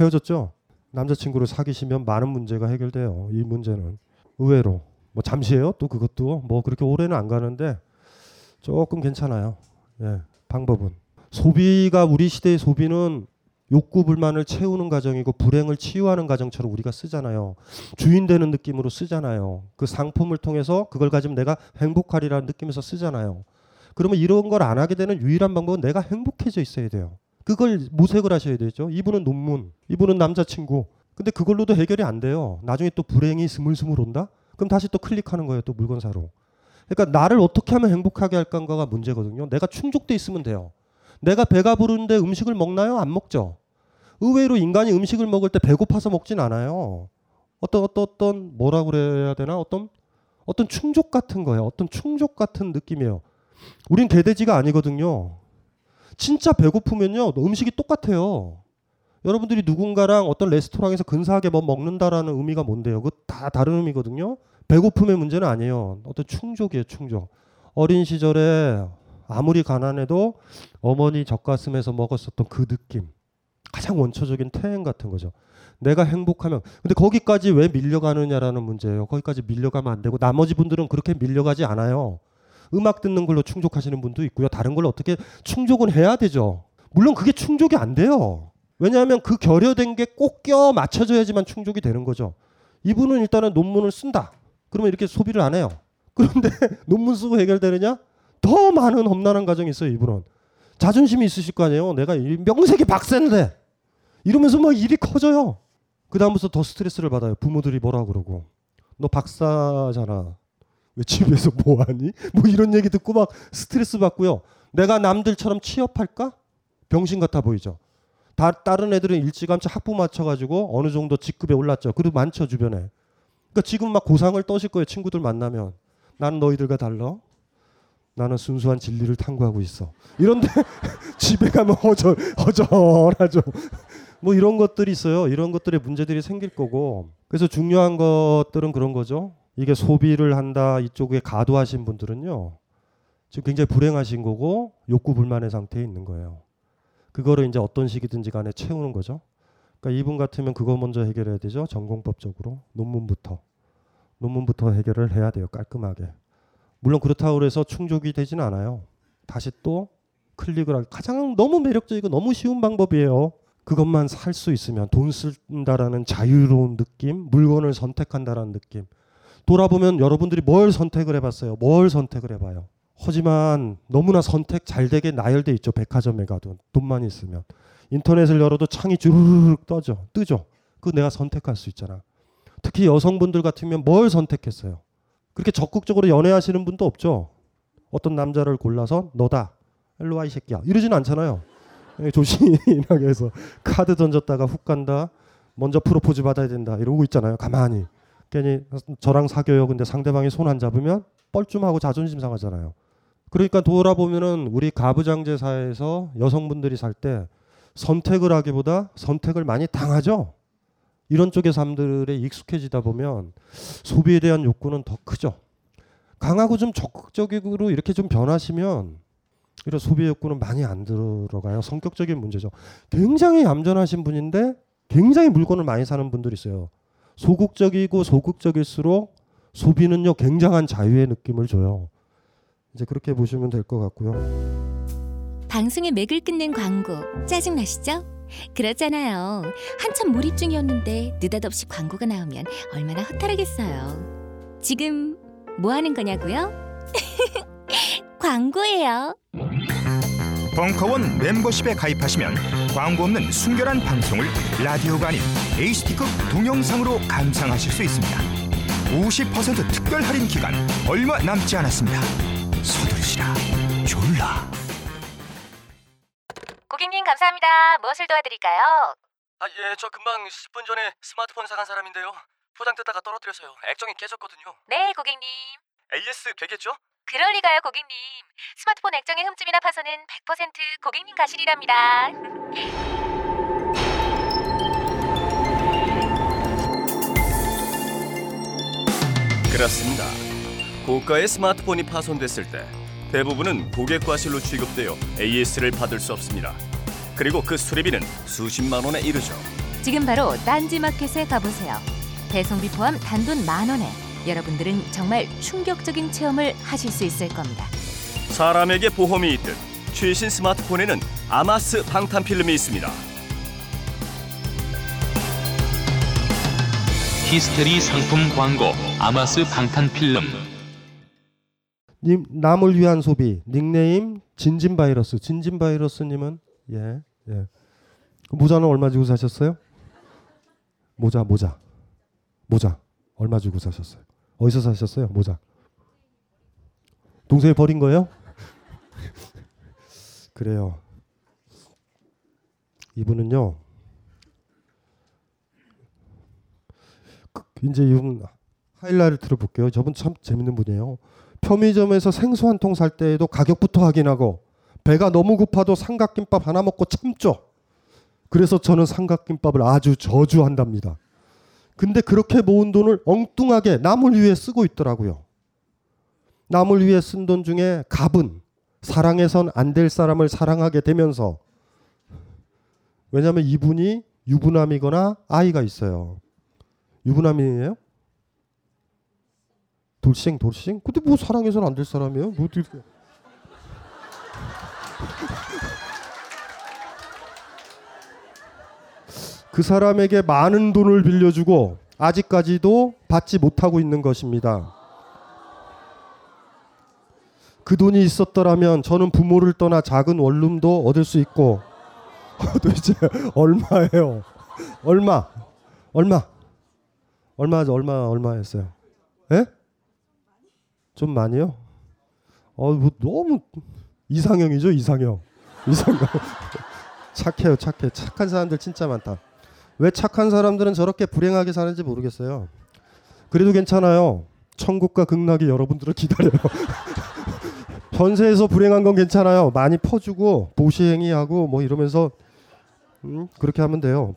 헤어졌죠? 남자친구를 사귀시면 많은 문제가 해결돼요. 이 문제는 의외로 뭐 잠시에요. 또 그것도 뭐 그렇게 오래는 안 가는데 조금 괜찮아요. 예, 방법은 소비가 우리 시대의 소비는 욕구 불만을 채우는 과정이고 불행을 치유하는 과정처럼 우리가 쓰잖아요. 주인 되는 느낌으로 쓰잖아요. 그 상품을 통해서 그걸 가지면 내가 행복하리라는 느낌에서 쓰잖아요. 그러면 이런 걸 안 하게 되는 유일한 방법은 내가 행복해져 있어야 돼요. 그걸 모색을 하셔야 되죠. 이분은 논문, 이분은 남자친구. 근데 그걸로도 해결이 안 돼요. 나중에 또 불행이 스물스물 온다? 그럼 다시 또 클릭하는 거예요. 또 물건 사러. 그러니까 나를 어떻게 하면 행복하게 할까가 문제거든요. 내가 충족돼 있으면 돼요. 내가 배가 부르는데 음식을 먹나요? 안 먹죠. 의외로 인간이 음식을 먹을 때 배고파서 먹진 않아요. 어떤 어떤 어떤 뭐라 그래야 되나? 어떤 어떤 충족 같은 거예요. 어떤 충족 같은 느낌이에요. 우린 개돼지가 아니거든요. 진짜 배고프면요. 음식이 똑같아요. 여러분들이 누군가랑 어떤 레스토랑에서 근사하게 뭐 먹는다라는 의미가 뭔데요? 그거 다 다른 의미거든요. 배고픔의 문제는 아니에요. 어떤 충족이에요, 충족. 어린 시절에 아무리 가난해도 어머니 젖가슴에서 먹었었던 그 느낌. 가장 원초적인 퇴행 같은 거죠. 내가 행복하면 근데 거기까지 왜 밀려가느냐라는 문제예요. 거기까지 밀려가면 안 되고 나머지 분들은 그렇게 밀려가지 않아요. 음악 듣는 걸로 충족하시는 분도 있고요. 다른 걸로 어떻게 충족은 해야 되죠. 물론 그게 충족이 안 돼요. 왜냐하면 그 결여된 게 꼭 껴 맞춰져야지만 충족이 되는 거죠. 이분은 일단은 논문을 쓴다. 그러면 이렇게 소비를 안 해요. 그런데 논문 쓰고 해결되느냐? 더 많은 험난한 과정이 있어요, 이분은. 자존심이 있으실 거 아니에요. 내가 명색이 박사인데 이러면서 막 일이 커져요. 그 다음부터 더 스트레스를 받아요. 부모들이 뭐라 그러고 너 박사잖아. 왜 집에서 뭐 하니? 뭐 이런 얘기 듣고 막 스트레스 받고요. 내가 남들처럼 취업할까? 병신 같아 보이죠. 다, 다른 애들은 일찌감치 학부 맞춰가지고 어느 정도 직급에 올랐죠. 그리고 많죠 주변에. 그러니까 지금 막 고상을 떠실 거예요. 친구들 만나면 나는 너희들과 달라. 나는 순수한 진리를 탐구하고 있어. 이런데 집에 가면 허전 허전하죠. 뭐 이런 것들이 있어요. 이런 것들의 문제들이 생길 거고. 그래서 중요한 것들은 그런 거죠. 이게 소비를 한다 이쪽에 가도하신 분들은요. 지금 굉장히 불행하신 거고 욕구 불만의 상태에 있는 거예요. 그거를 이제 어떤 식이든지 간에 채우는 거죠. 그러니까 이분 같으면 그거 먼저 해결해야 되죠. 전공법적으로 논문부터 논문부터 해결을 해야 돼요. 깔끔하게. 물론 그렇다고 해서 충족이 되지는 않아요. 다시 또 클릭을 하기 가장 너무 매력적이고 너무 쉬운 방법이에요. 그것만 살 수 있으면 돈 쓴다라는 자유로운 느낌, 물건을 선택한다라는 느낌. 돌아보면 여러분들이 뭘 선택을 해봤어요? 뭘 선택을 해봐요? 하지만 너무나 선택 잘 되게 나열돼 있죠. 백화점에 가도 돈만 있으면 인터넷을 열어도 창이 주르륵 떠죠. 뜨죠. 그 내가 선택할 수 있잖아. 특히 여성분들 같으면 뭘 선택했어요? 그렇게 적극적으로 연애하시는 분도 없죠. 어떤 남자를 골라서 너다. 일로 와 이 새끼야. 이러지는 않잖아요. 예, 조신하게 해서 카드 던졌다가 훅 간다. 먼저 프로포즈 받아야 된다. 이러고 있잖아요. 가만히. 괜히 저랑 사귀어요. 근데 상대방이 손 안 잡으면 뻘쭘하고 자존심 상하잖아요. 그러니까 돌아보면은 우리 가부장제 사회에서 여성분들이 살 때 선택을 하기보다 선택을 많이 당하죠. 이런 쪽의 삶들에 익숙해지다 보면 소비에 대한 욕구는 더 크죠. 강하고 좀 적극적으로 이렇게 좀 변하시면 이런 소비 욕구는 많이 안 들어가요. 성격적인 문제죠. 굉장히 얌전하신 분인데 굉장히 물건을 많이 사는 분들이 있어요. 소극적이고 소극적일수록 소비는요 굉장한 자유의 느낌을 줘요. 이제 그렇게 보시면 될 것 같고요.
방송의 맥을 끊는 광고 짜증 나시죠? 그렇잖아요. 한참 몰입 중이었는데 느닷없이 광고가 나오면 얼마나 허탈하겠어요. 지금 뭐 하는 거냐고요? 광고예요.
벙커원 멤버십에 가입하시면 광고 없는 순결한 방송을 라디오가 아닌 HD급 동영상으로 감상하실 수 있습니다. 50% 특별 할인 기간 얼마 남지 않았습니다. 서두르시라 졸라.
고객님 감사합니다. 무엇을 도와드릴까요?
아, 예, 저 금방 10분 전에 스마트폰 사간 사람인데요. 포장 뜯다가 떨어뜨려서요. 액정이 깨졌거든요.
네, 고객님.
AS 되겠죠?
그러리가요, 고객님. 스마트폰 액정의 흠집이나 파손은 100% 고객님 가실이랍니다.
그렇습니다. 고가의 스마트폰이 파손됐을 때 대부분은 고객 과실로 취급되어 AS를 받을 수 없습니다. 그리고 그 수리비는 수십만 원에 이르죠.
지금 바로 딴지마켓에 가보세요. 배송비 포함 단돈 만 원에 여러분들은 정말 충격적인 체험을 하실 수 있을 겁니다.
사람에게 보험이 있듯 최신 스마트폰에는 아마스 방탄 필름이 있습니다.
히스테리 상품 광고 아마스 방탄 필름
님 남을 위한 소비 닉네임 진진 바이러스 진진 바이러스 님은 예 예. 그 모자는 얼마 주고 사셨어요? 모자 모자 모자 얼마 주고 사셨어요? 어디서 사셨어요? 모자 동생이 버린 거예요? 그래요. 이분은요. 그- 이제 이분 하이라이트를 볼게요. 저분 참 재밌는 분이에요. 편의점에서 생수 한 통 살 때에도 가격부터 확인하고 배가 너무 고파도 삼각김밥 하나 먹고 참죠. 그래서 저는 삼각김밥을 아주 저주한답니다. 근데 그렇게 모은 돈을 엉뚱하게 남을 위해 쓰고 있더라고요. 남을 위해 쓴 돈 중에 갑은 사랑해선 안 될 사람을 사랑하게 되면서 왜냐하면 이분이 유부남이거나 아이가 있어요. 유부남이에요? 돌싱 돌싱? 근데 뭐 사랑해서는 안 될 사람이에요? 뭐 어떻게 그 사람에게 많은 돈을 빌려주고 아직까지도 받지 못하고 있는 것입니다. 그 돈이 있었더라면 저는 부모를 떠나 작은 원룸도 얻을 수 있고 도대체 얼마예요? 얼마? 얼마? 얼마 얼마 얼마였어요? 예? 좀 많이요? 어, 뭐 너무 이상형이죠, 이상형. 이상형. 착해요, 착해. 착한 사람들 진짜 많다. 왜 착한 사람들은 저렇게 불행하게 사는지 모르겠어요. 그래도 괜찮아요. 천국과 극락이 여러분들을 기다려요. 현세에서 불행한 건 괜찮아요. 많이 퍼주고 보시행이하고 뭐 이러면서 음, 그렇게 하면 돼요.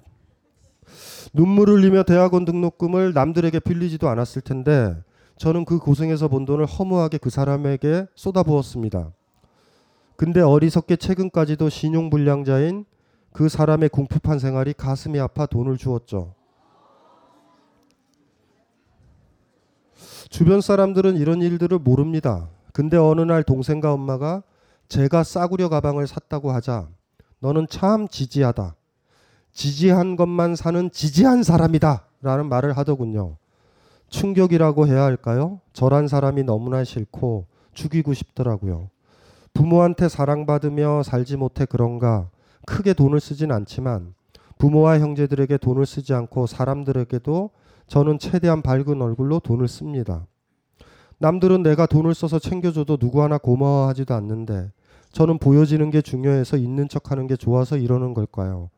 눈물을 흘리며 대학원 등록금을 남들에게 빌리지도 않았을 텐데 저는 그 고생해서 번 돈을 허무하게 그 사람에게 쏟아부었습니다. 근데 어리석게 최근까지도 신용불량자인 그 사람의 궁핍한 생활이 가슴이 아파 돈을 주었죠. 주변 사람들은 이런 일들을 모릅니다. 근데 어느 날 동생과 엄마가 제가 싸구려 가방을 샀다고 하자 너는 참 지지하다. 지지한 것만 사는 지지한 사람이다. 라는 말을 하더군요. 충격이라고 해야 할까요? 저란 사람이 너무나 싫고 죽이고 싶더라고요. 부모한테 사랑받으며 살지 못해 그런가 크게 돈을 쓰진 않지만 부모와 형제들에게 돈을 쓰지 않고 사람들에게도 저는 최대한 밝은 얼굴로 돈을 씁니다. 남들은 내가 돈을 써서 챙겨줘도 누구 하나 고마워하지도 않는데 저는 보여지는 게 중요해서 있는 척 하는 게 좋아서 이러는 걸까요?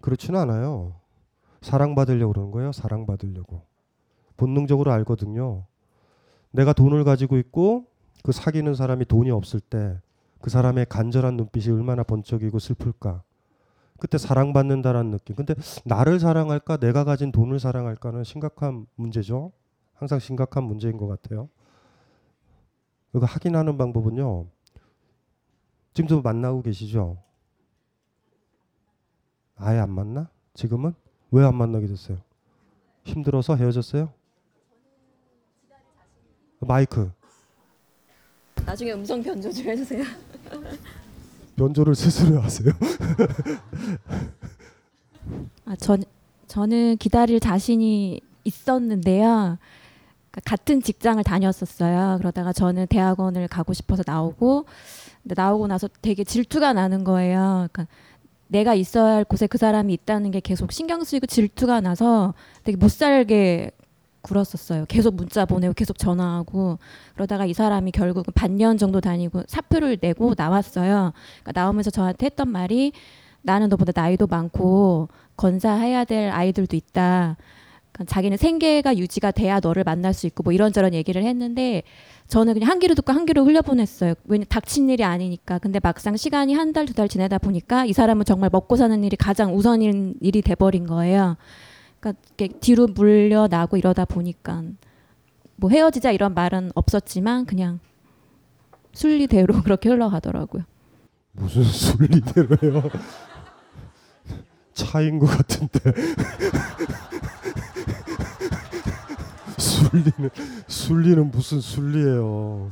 그렇지는 않아요. 사랑받으려고 그러는 거예요. 사랑받으려고. 본능적으로 알거든요. 내가 돈을 가지고 있고 그 사귀는 사람이 돈이 없을 때 그 사람의 간절한 눈빛이 얼마나 번쩍이고 슬플까. 그때 사랑받는다라는 느낌. 근데 나를 사랑할까 내가 가진 돈을 사랑할까는 심각한 문제죠. 항상 심각한 문제인 것 같아요. 이거 확인하는 방법은요. 지금도 만나고 계시죠? 아예 안 만나? 지금은? 왜 안 만나게 됐어요? 힘들어서 헤어졌어요? 마이크
나중에 음성 변조 좀 해주세요.
변조를 스스로 하세요.
아, 전 저는 기다릴 자신이 있었는데요. 그러니까 같은 직장을 다녔었어요. 그러다가 저는 대학원을 가고 싶어서 나오고 나오고 나서 되게 질투가 나는 거예요. 그러니까 내가 있어야 할 곳에 그 사람이 있다는 게 계속 신경 쓰이고 질투가 나서 되게 못 살게 굴었었어요. 계속 문자 보내고 계속 전화하고 그러다가 이 사람이 결국 반년 정도 다니고 사표를 내고 나왔어요. 그러니까 나오면서 저한테 했던 말이 나는 너보다 나이도 많고 건사해야 될 아이들도 있다. 그러니까 자기는 생계가 유지가 돼야 너를 만날 수 있고 뭐 이런저런 얘기를 했는데 저는 그냥 한 귀로 듣고 한 귀로 흘려보냈어요. 왜냐 닥친 일이 아니니까. 근데 막상 시간이 한 달 두달 지내다 보니까 이 사람은 정말 먹고 사는 일이 가장 우선인 일이 돼버린 거예요. 그러니까 뒤로 물려나고 이러다 보니까 뭐 헤어지자 이런 말은 없었지만 그냥 순리대로 그렇게 흘러가더라고요.
무슨 순리대로요? 차인 것 같은데. 순리는 순리는 무슨 순리예요?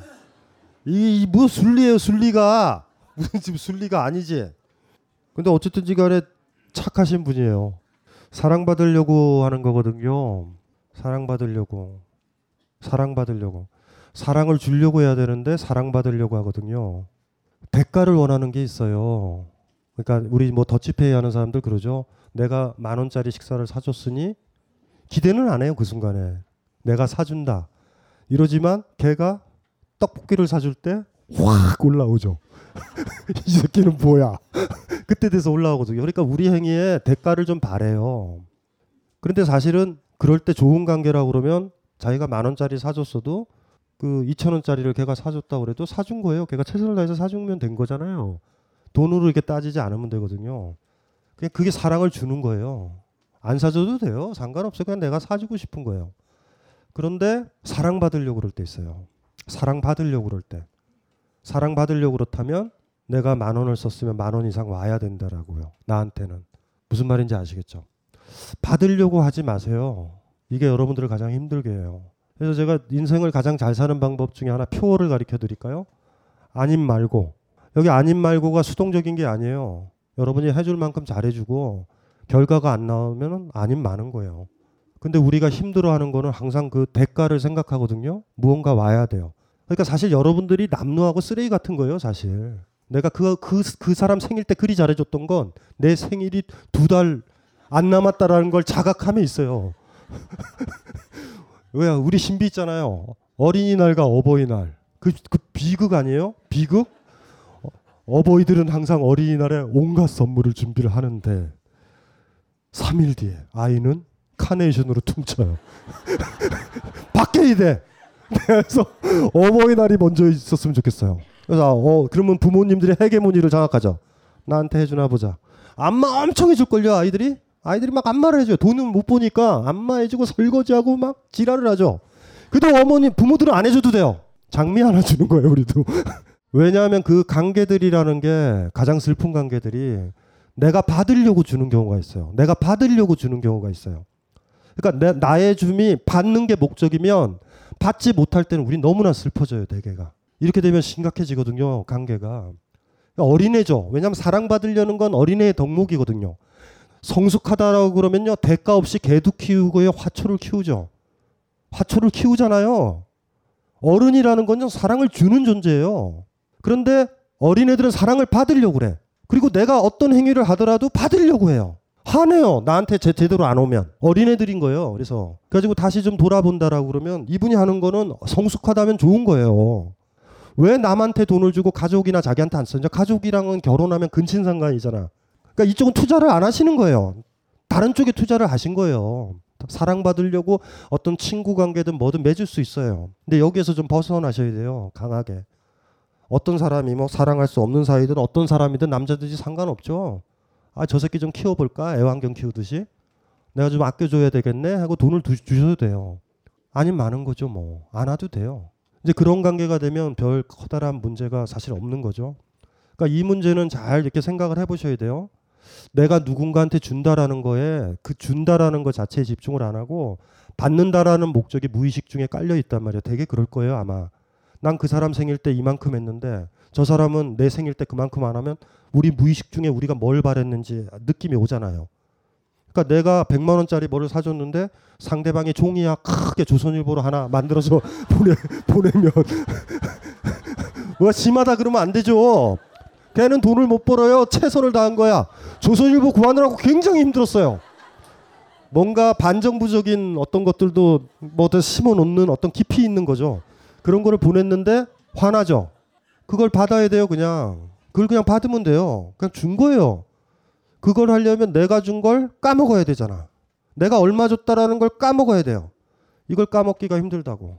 이뭐 순리예요? 순리가 무슨 지금 순리가 아니지. 근데 어쨌든지간에 착하신 분이에요. 사랑받으려고 하는 거거든요. 사랑받으려고. 사랑받으려고. 사랑을 주려고 해야 되는데 사랑받으려고 하거든요. 대가를 원하는 게 있어요. 그러니까 우리 뭐 더치페이 하는 사람들 그러죠. 내가 만 원짜리 식사를 사줬으니 기대는 안 해요 그 순간에. 내가 사준다. 이러지만 걔가 떡볶이를 사줄 때 확 올라오죠. 이 새끼는 뭐야? 그때 돼서 올라오거든요. 그러니까 우리 행위에 대가를 좀 바래요. 그런데 사실은 그럴 때 좋은 관계라고 그러면 자기가 만 원짜리 사줬어도 그 2천 원짜리를 걔가 사줬다 그래도 사준 거예요. 걔가 최선을 다해서 사주면 된 거잖아요. 돈으로 이렇게 따지지 않으면 되거든요. 그냥 그게 사랑을 주는 거예요. 안 사줘도 돼요. 상관없어요. 그냥 내가 사주고 싶은 거예요. 그런데 사랑받으려고 그럴 때 있어요. 사랑받으려고 그럴 때. 사랑받으려고 그렇다면 내가 만 원을 썼으면 만 원 이상 와야 된다라고요. 나한테는. 무슨 말인지 아시겠죠? 받으려고 하지 마세요. 이게 여러분들을 가장 힘들게 해요. 그래서 제가 인생을 가장 잘 사는 방법 중에 하나 표어를 가르쳐 드릴까요? 아님 말고. 여기 아님 말고가 수동적인 게 아니에요. 여러분이 해줄 만큼 잘해주고 결과가 안 나오면 아님 많은 거예요. 근데 우리가 힘들어하는 거는 항상 그 대가를 생각하거든요. 무언가 와야 돼요. 그러니까 사실 여러분들이 남루하고 쓰레기 같은 거예요, 사실. 내가 그, 그, 그 사람 생일 때 그리 잘해줬던 건 내 생일이 두 달 안 남았다라는 걸 자각함에 있어요. 왜 우리 신비 있잖아요. 어린이날과 어버이날. 그, 그 비극 아니에요? 비극? 어, 어버이들은 항상 어린이날에 온갖 선물을 준비를 하는데 3일 뒤에 아이는 카네이션으로 퉁쳐요. 바뀌어야 돼. 그래서 어버이날이 먼저 있었으면 좋겠어요. 그래서 어 그러면 부모님들의 헤게모니를 장악하죠. 나한테 해주나 보자. 안마 엄청 해줄걸요 아이들이. 아이들이 막 안마를 해줘요. 돈은 못 보니까 안마 해주고 설거지하고 막 지랄을 하죠. 그래도 어머니 부모들은 안 해줘도 돼요. 장미 하나 주는 거예요 우리도. 왜냐하면 그 관계들이라는 게 가장 슬픈 관계들이 내가 받으려고 주는 경우가 있어요. 내가 받으려고 주는 경우가 있어요. 그러니까 내, 나의 줌이 받는 게 목적이면 받지 못할 때는 우리 너무나 슬퍼져요 대개가. 이렇게 되면 심각해지거든요 관계가. 어린애죠. 왜냐하면 사랑받으려는 건 어린애의 덕목이거든요. 성숙하다라고 그러면요 대가 없이 개도 키우고요 화초를 키우죠. 화초를 키우잖아요. 어른이라는 건요 사랑을 주는 존재예요. 그런데 어린애들은 사랑을 받으려고 그래. 그리고 내가 어떤 행위를 하더라도 받으려고 해요. 화내요. 나한테 제, 제대로 안 오면. 어린애들인 거예요. 그래서. 그래가지고 다시 좀 돌아본다라고 그러면 이분이 하는 거는 성숙하다면 좋은 거예요. 왜 남한테 돈을 주고 가족이나 자기한테 안 쓰냐? 가족이랑은 결혼하면 근친상간이잖아. 그러니까 이쪽은 투자를 안 하시는 거예요. 다른 쪽에 투자를 하신 거예요. 사랑받으려고 어떤 친구 관계든 뭐든 맺을 수 있어요. 근데 여기에서 좀 벗어나셔야 돼요. 강하게. 어떤 사람이 뭐 사랑할 수 없는 사이든 어떤 사람이든 남자든지 상관없죠. 아, 저 새끼 좀 키워볼까? 애완견 키우듯이. 내가 좀 아껴줘야 되겠네? 하고 돈을 두, 주셔도 돼요. 아니면 많은 거죠, 뭐. 안 와도 돼요. 이제 그런 관계가 되면 별 커다란 문제가 사실 없는 거죠. 그러니까 이 문제는 잘 이렇게 생각을 해보셔야 돼요. 내가 누군가한테 준다라는 거에 그 준다라는 것 자체에 집중을 안 하고 받는다라는 목적이 무의식 중에 깔려 있단 말이에요. 되게 그럴 거예요, 아마. 난 그 사람 생일 때 이만큼 했는데 저 사람은 내 생일 때 그만큼 안 하면 우리 무의식 중에 우리가 뭘 바랬는지 느낌이 오잖아요. 그러니까 내가 100만 원짜리 뭐를 사줬는데 상대방이 종이야 크게 조선일보로 하나 만들어서 보내 보내면 뭐 심하다 그러면 안 되죠. 걔는 돈을 못 벌어요. 최선을 다한 거야. 조선일보 구하느라고 굉장히 힘들었어요. 뭔가 반정부적인 어떤 것들도 뭐든 심어 놓는 어떤 깊이 있는 거죠. 그런 거를 보냈는데 화나죠. 그걸 받아야 돼요, 그냥. 그걸 그냥 받으면 돼요. 그냥 준 거예요. 그걸 하려면 내가 준 걸 까먹어야 되잖아. 내가 얼마 줬다라는 걸 까먹어야 돼요. 이걸 까먹기가 힘들다고.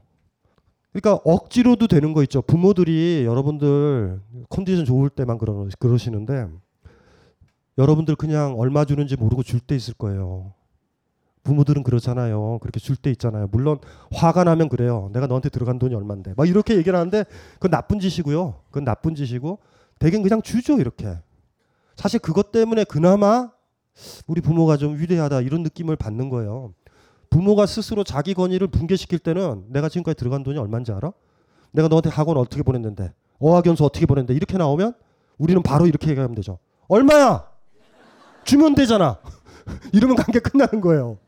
그러니까 억지로도 되는 거 있죠. 부모들이 여러분들 컨디션 좋을 때만 그러, 그러시는데 여러분들 그냥 얼마 주는지 모르고 줄 때 있을 거예요. 부모들은 그렇잖아요. 그렇게 줄 때 있잖아요. 물론 화가 나면 그래요. 내가 너한테 들어간 돈이 얼만데. 막 이렇게 얘기를 하는데 그건 나쁜 짓이고요. 그건 나쁜 짓이고 대개 그냥 주죠 이렇게. 사실 그것 때문에 그나마 우리 부모가 좀 위대하다 이런 느낌을 받는 거예요. 부모가 스스로 자기 권위를 붕괴시킬 때는 내가 지금까지 들어간 돈이 얼마인지 알아? 내가 너한테 학원 어떻게 보냈는데 어학연수 어떻게 보냈는데 이렇게 나오면 우리는 바로 이렇게 얘기하면 되죠. 얼마야? 주면 되잖아. 이러면 관계 끝나는 거예요.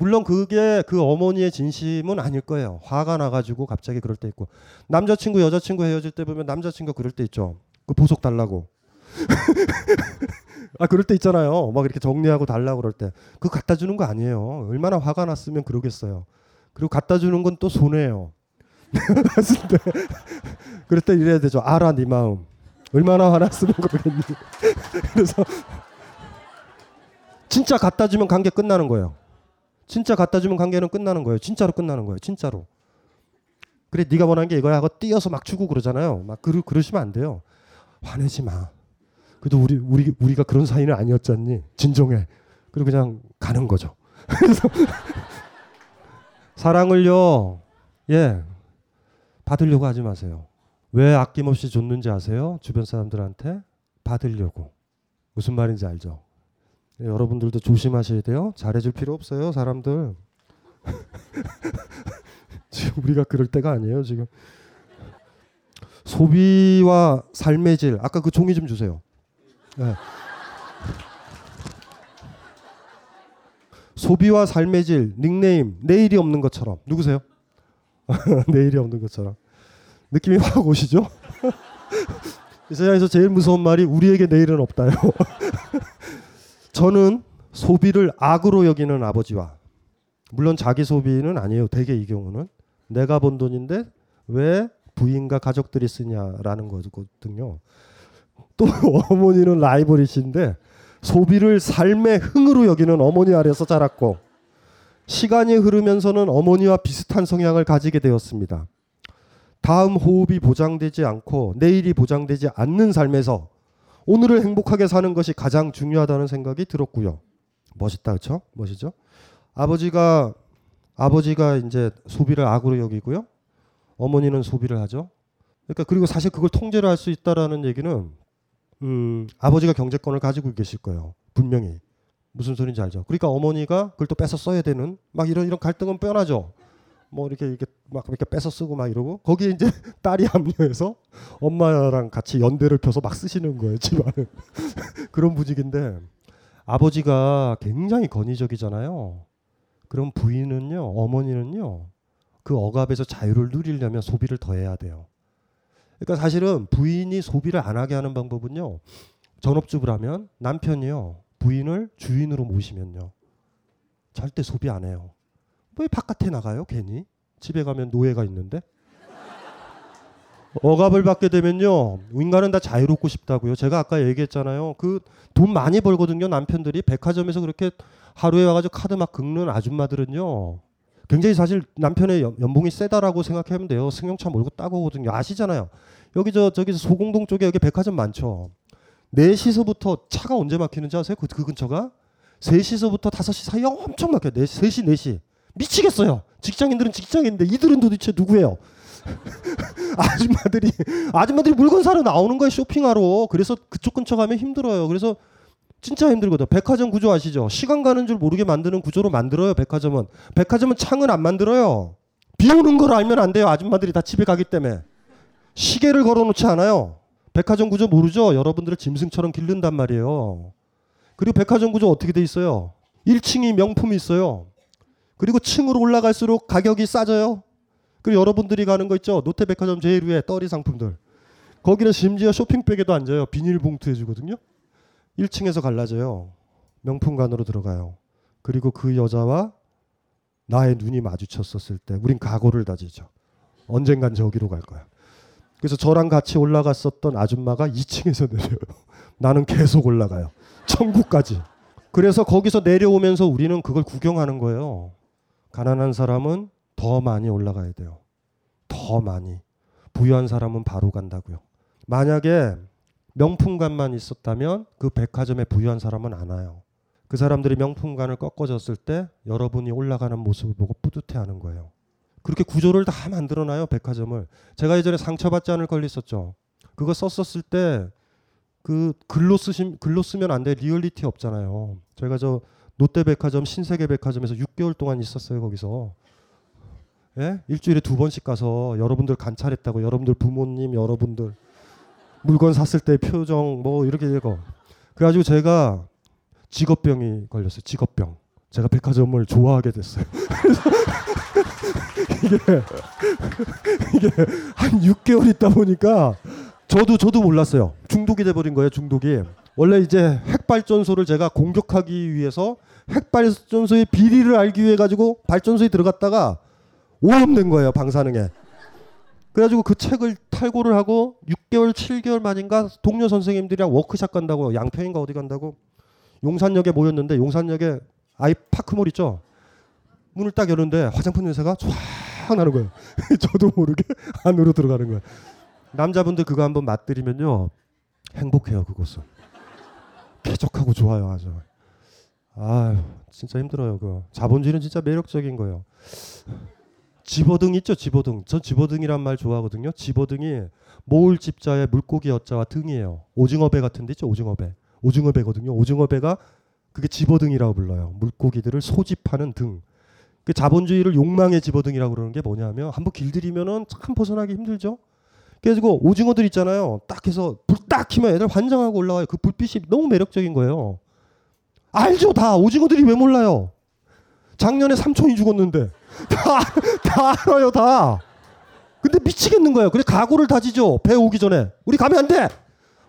물론 그게 그 어머니의 진심은 아닐 거예요. 화가 나가지고 갑자기 그럴 때 있고 남자친구 여자친구 헤어질 때 보면 남자친구 그럴 때 있죠. 그 보석 달라고. 아 그럴 때 있잖아요. 막 이렇게 정리하고 달라고 그럴 때 그거 갖다 주는 거 아니에요. 얼마나 화가 났으면 그러겠어요. 그리고 갖다 주는 건 또 손해예요. 봤을 때 그럴 때 이래야 되죠. 알아 네 마음. 얼마나 화났으면 그러겠니. 그래서 진짜 갖다 주면 관계 끝나는 거예요. 진짜 갖다 주면 관계는 끝나는 거예요. 진짜로 끝나는 거예요. 진짜로. 그래 네가 원하는 게 이거야 하고 뛰어서 막 주고 그러잖아요. 막 그러, 그러시면 안 돼요. 화내지 마. 그래도 우리 우리 우리가 그런 사이는 아니었잖니. 진정해. 그리고 그냥 가는 거죠. 그래서 사랑을요. 예. 받으려고 하지 마세요. 왜 아낌없이 줬는지 아세요? 주변 사람들한테 받으려고. 무슨 말인지 알죠? 예, 여러분들도 조심하셔야 돼요. 잘해줄 필요 없어요, 사람들. 지금 우리가 그럴 때가 아니에요, 지금. 소비와 삶의 질. 아까 그 종이 좀 주세요. 네. 소비와 삶의 질, 닉네임, 내일이 없는 것처럼. 누구세요? 내일이 없는 것처럼. 느낌이 확 오시죠? 이 세상에서 제일 무서운 말이 우리에게 내일은 없다요. 저는 소비를 악으로 여기는 아버지와 물론 자기 소비는 아니에요. 대개 이 경우는 내가 번 돈인데 왜 부인과 가족들이 쓰냐라는 거거든요. 또 어머니는 라이벌이신데 소비를 삶의 흥으로 여기는 어머니 아래서 자랐고 시간이 흐르면서는 어머니와 비슷한 성향을 가지게 되었습니다. 다음 호흡이 보장되지 않고 내일이 보장되지 않는 삶에서 오늘을 행복하게 사는 것이 가장 중요하다는 생각이 들었고요. 멋있다, 그렇죠? 멋이죠? 아버지가 아버지가 이제 소비를 악으로 여기고요. 어머니는 소비를 하죠. 그러니까 그리고 사실 그걸 통제를 할 수 있다라는 얘기는 음, 아버지가 경제권을 가지고 계실 거예요. 분명히 무슨 소리인지 알죠. 그러니까 어머니가 그걸 또 뺏어 써야 되는 막 이런 이런 갈등은 뻔하죠. 뭐 이렇게 이렇게 막 이렇게 뺏어 쓰고 막 이러고 거기에 이제 딸이 합류해서 엄마랑 같이 연대를 펴서 막 쓰시는 거예요 집안은 그런 부직인데 아버지가 굉장히 권위적이잖아요. 그럼 부인은요 어머니는요 그 억압에서 자유를 누리려면 소비를 더 해야 돼요. 그러니까 사실은 부인이 소비를 안 하게 하는 방법은요 전업주부를 하면 남편이요 부인을 주인으로 모시면요 절대 소비 안 해요. 왜 바깥에 나가요 괜히? 집에 가면 노예가 있는데? 억압을 받게 되면요 인간은 다 자유롭고 싶다고요. 제가 아까 얘기했잖아요. 그 돈 많이 벌거든요 남편들이. 백화점에서 그렇게 하루에 와가지고 카드 막 긁는 아줌마들은요 굉장히 사실 남편의 연봉이 세다라고 생각하면 돼요. 승용차 몰고 따고 오거든요. 아시잖아요. 여기 저 저기 소공동 쪽에 여기 백화점 많죠? 4시서부터 차가 언제 막히는지 아세요? 그, 그 근처가? 3시서부터 5시 사이 엄청 막혀요. 4시, 3시 4시 미치겠어요. 직장인들은 직장인인데 이들은 도대체 누구예요? 아줌마들이 아줌마들이 물건 사러 나오는 거예요 쇼핑하러. 그래서 그쪽 근처 가면 힘들어요. 그래서 진짜 힘들거든. 백화점 구조 아시죠? 시간 가는 줄 모르게 만드는 구조로 만들어요. 백화점은. 백화점은 창을 안 만들어요. 비 오는 걸 알면 안 돼요. 아줌마들이 다 집에 가기 때문에. 시계를 걸어놓지 않아요. 백화점 구조 모르죠? 여러분들을 짐승처럼 기른단 말이에요. 그리고 백화점 구조 어떻게 돼 있어요? 1층이 명품이 있어요. 그리고 층으로 올라갈수록 가격이 싸져요. 그리고 여러분들이 가는 거 있죠. 롯데백화점 제일 위에 떨이 상품들. 거기는 심지어 쇼핑백에도 앉아요. 비닐봉투 해주거든요. 1층에서 갈라져요. 명품관으로 들어가요. 그리고 그 여자와 나의 눈이 마주쳤었을 때 우린 각오를 다지죠. 언젠간 저기로 갈 거야. 그래서 저랑 같이 올라갔었던 아줌마가 2층에서 내려요. 나는 계속 올라가요. 천국까지. 그래서 거기서 내려오면서 우리는 그걸 구경하는 거예요. 가난한 사람은 더 많이 올라가야 돼요. 더 많이. 부유한 사람은 바로 간다고요. 만약에 명품관만 있었다면 그 백화점에 부유한 사람은 안 와요. 그 사람들이 명품관을 꺾어졌을 때 여러분이 올라가는 모습을 보고 뿌듯해하는 거예요. 그렇게 구조를 다 만들어놔요 백화점을. 제가 예전에 상처받지 않을 권리 있었죠. 그거 썼었을 때 그 글로 쓰심 글로 쓰면 안 돼 리얼리티 없잖아요. 제가 저 롯데백화점 신세계백화점에서 6개월 동안 있었어요 거기서. 예? 일주일에 두 번씩 가서 여러분들 관찰했다고 여러분들 부모님 여러분들 물건 샀을 때 표정 뭐 이렇게 읽어. 그래가지고 제가 직업병이 걸렸어요. 직업병. 제가 백화점을 좋아하게 됐어요. 이게 이게 한 6개월 있다 보니까 저도 저도 몰랐어요. 중독이 돼 버린 거예요. 중독이. 원래 이제 핵 발전소를 제가 공격하기 위해서 핵 발전소의 비리를 알기 위해 가지고 발전소에 들어갔다가 오염된 거예요. 방사능에. 그래가지고 그 책을 탈고를 하고 6개월, 7개월 만인가 동료 선생님들이랑 워크샵 간다고 양평인가 어디 간다고 용산역에 모였는데 용산역에 아이 파크몰 있죠. 문을 딱 여는데 화장품 냄새가 쫙 나는 거예요. 저도 모르게 안으로 들어가는 거예요. 남자분들 그거 한번 맛들이면요 행복해요 그것은. 쾌적하고 좋아요 아주. 아 진짜 힘들어요 그 자본주의는 진짜 매력적인 거예요. 집어등 있죠 집어등. 전 집어등이란 말 좋아하거든요. 집어등이 모을 집자의 물고기 여자와 등이에요. 오징어배 같은 데 있죠 오징어배. 오징어배거든요. 오징어배가 그게 집어등이라고 불러요. 물고기들을 소집하는 등. 그 자본주의를 욕망의 집어등이라고 그러는 게 뭐냐면 한번 길들이면은 참 벗어나기 힘들죠. 그래서 오징어들 있잖아요. 딱 해서 불 딱 키면 애들 환장하고 올라와요. 그 불빛이 너무 매력적인 거예요. 알죠 다 오징어들이 왜 몰라요? 작년에 삼촌이 죽었는데 다, 다 알아요 다. 근데 미치겠는 거예요. 그래 각오를 다지죠. 배 오기 전에 우리 가면 안 돼.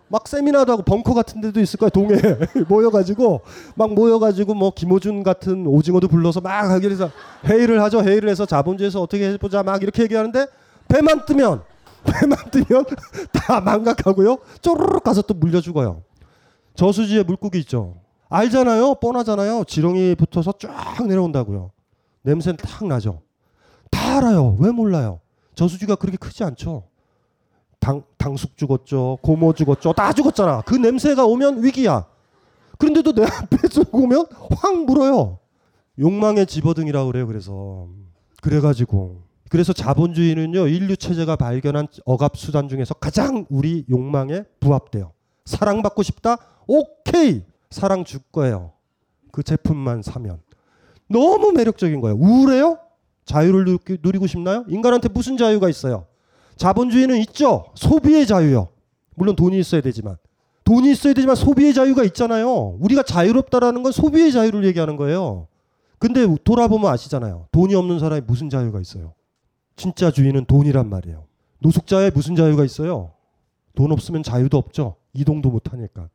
막 세미나도 하고 벙커 같은 데도 있을 거야 동해 모여가지고 막 모여가지고 뭐 김호준 같은 오징어도 불러서 막 하기로 해서 회의를 하죠 회의를 해서 자본주의에서 어떻게 해보자 막 이렇게 얘기하는데 배만 뜨면 배만 뜨면 다 망각하고요 쪼르륵 가서 또 물려 죽어요 저수지에 물고기 있죠 알잖아요 뻔하잖아요 지렁이 붙어서 쫙 내려온다고요 냄새는 탁 나죠 다 알아요 왜 몰라요 저수지가 그렇게 크지 않죠 당, 당숙 죽었죠. 고모 죽었죠. 다 죽었잖아. 그 냄새가 오면 위기야. 그런데도 내 앞에 쏘고 오면 확 물어요. 욕망의 집어등이라고 그래요. 그래서 그래가지고 그래서 자본주의는요 인류 체제가 발견한 억압 수단 중에서 가장 우리 욕망에 부합돼요. 사랑받고 싶다? 오케이 사랑 줄 거예요. 그 제품만 사면 너무 매력적인 거예요. 우울해요? 자유를 누리고 싶나요? 인간한테 무슨 자유가 있어요? 자본주의는 있죠. 소비의 자유요. 물론 돈이 있어야 되지만. 돈이 있어야 되지만 소비의 자유가 있잖아요. 우리가 자유롭다라는 건 소비의 자유를 얘기하는 거예요. 근데 돌아보면 아시잖아요. 돈이 없는 사람이 무슨 자유가 있어요? 진짜 주의는 돈이란 말이에요. 노숙자에 무슨 자유가 있어요? 돈 없으면 자유도 없죠. 이동도 못 하니까.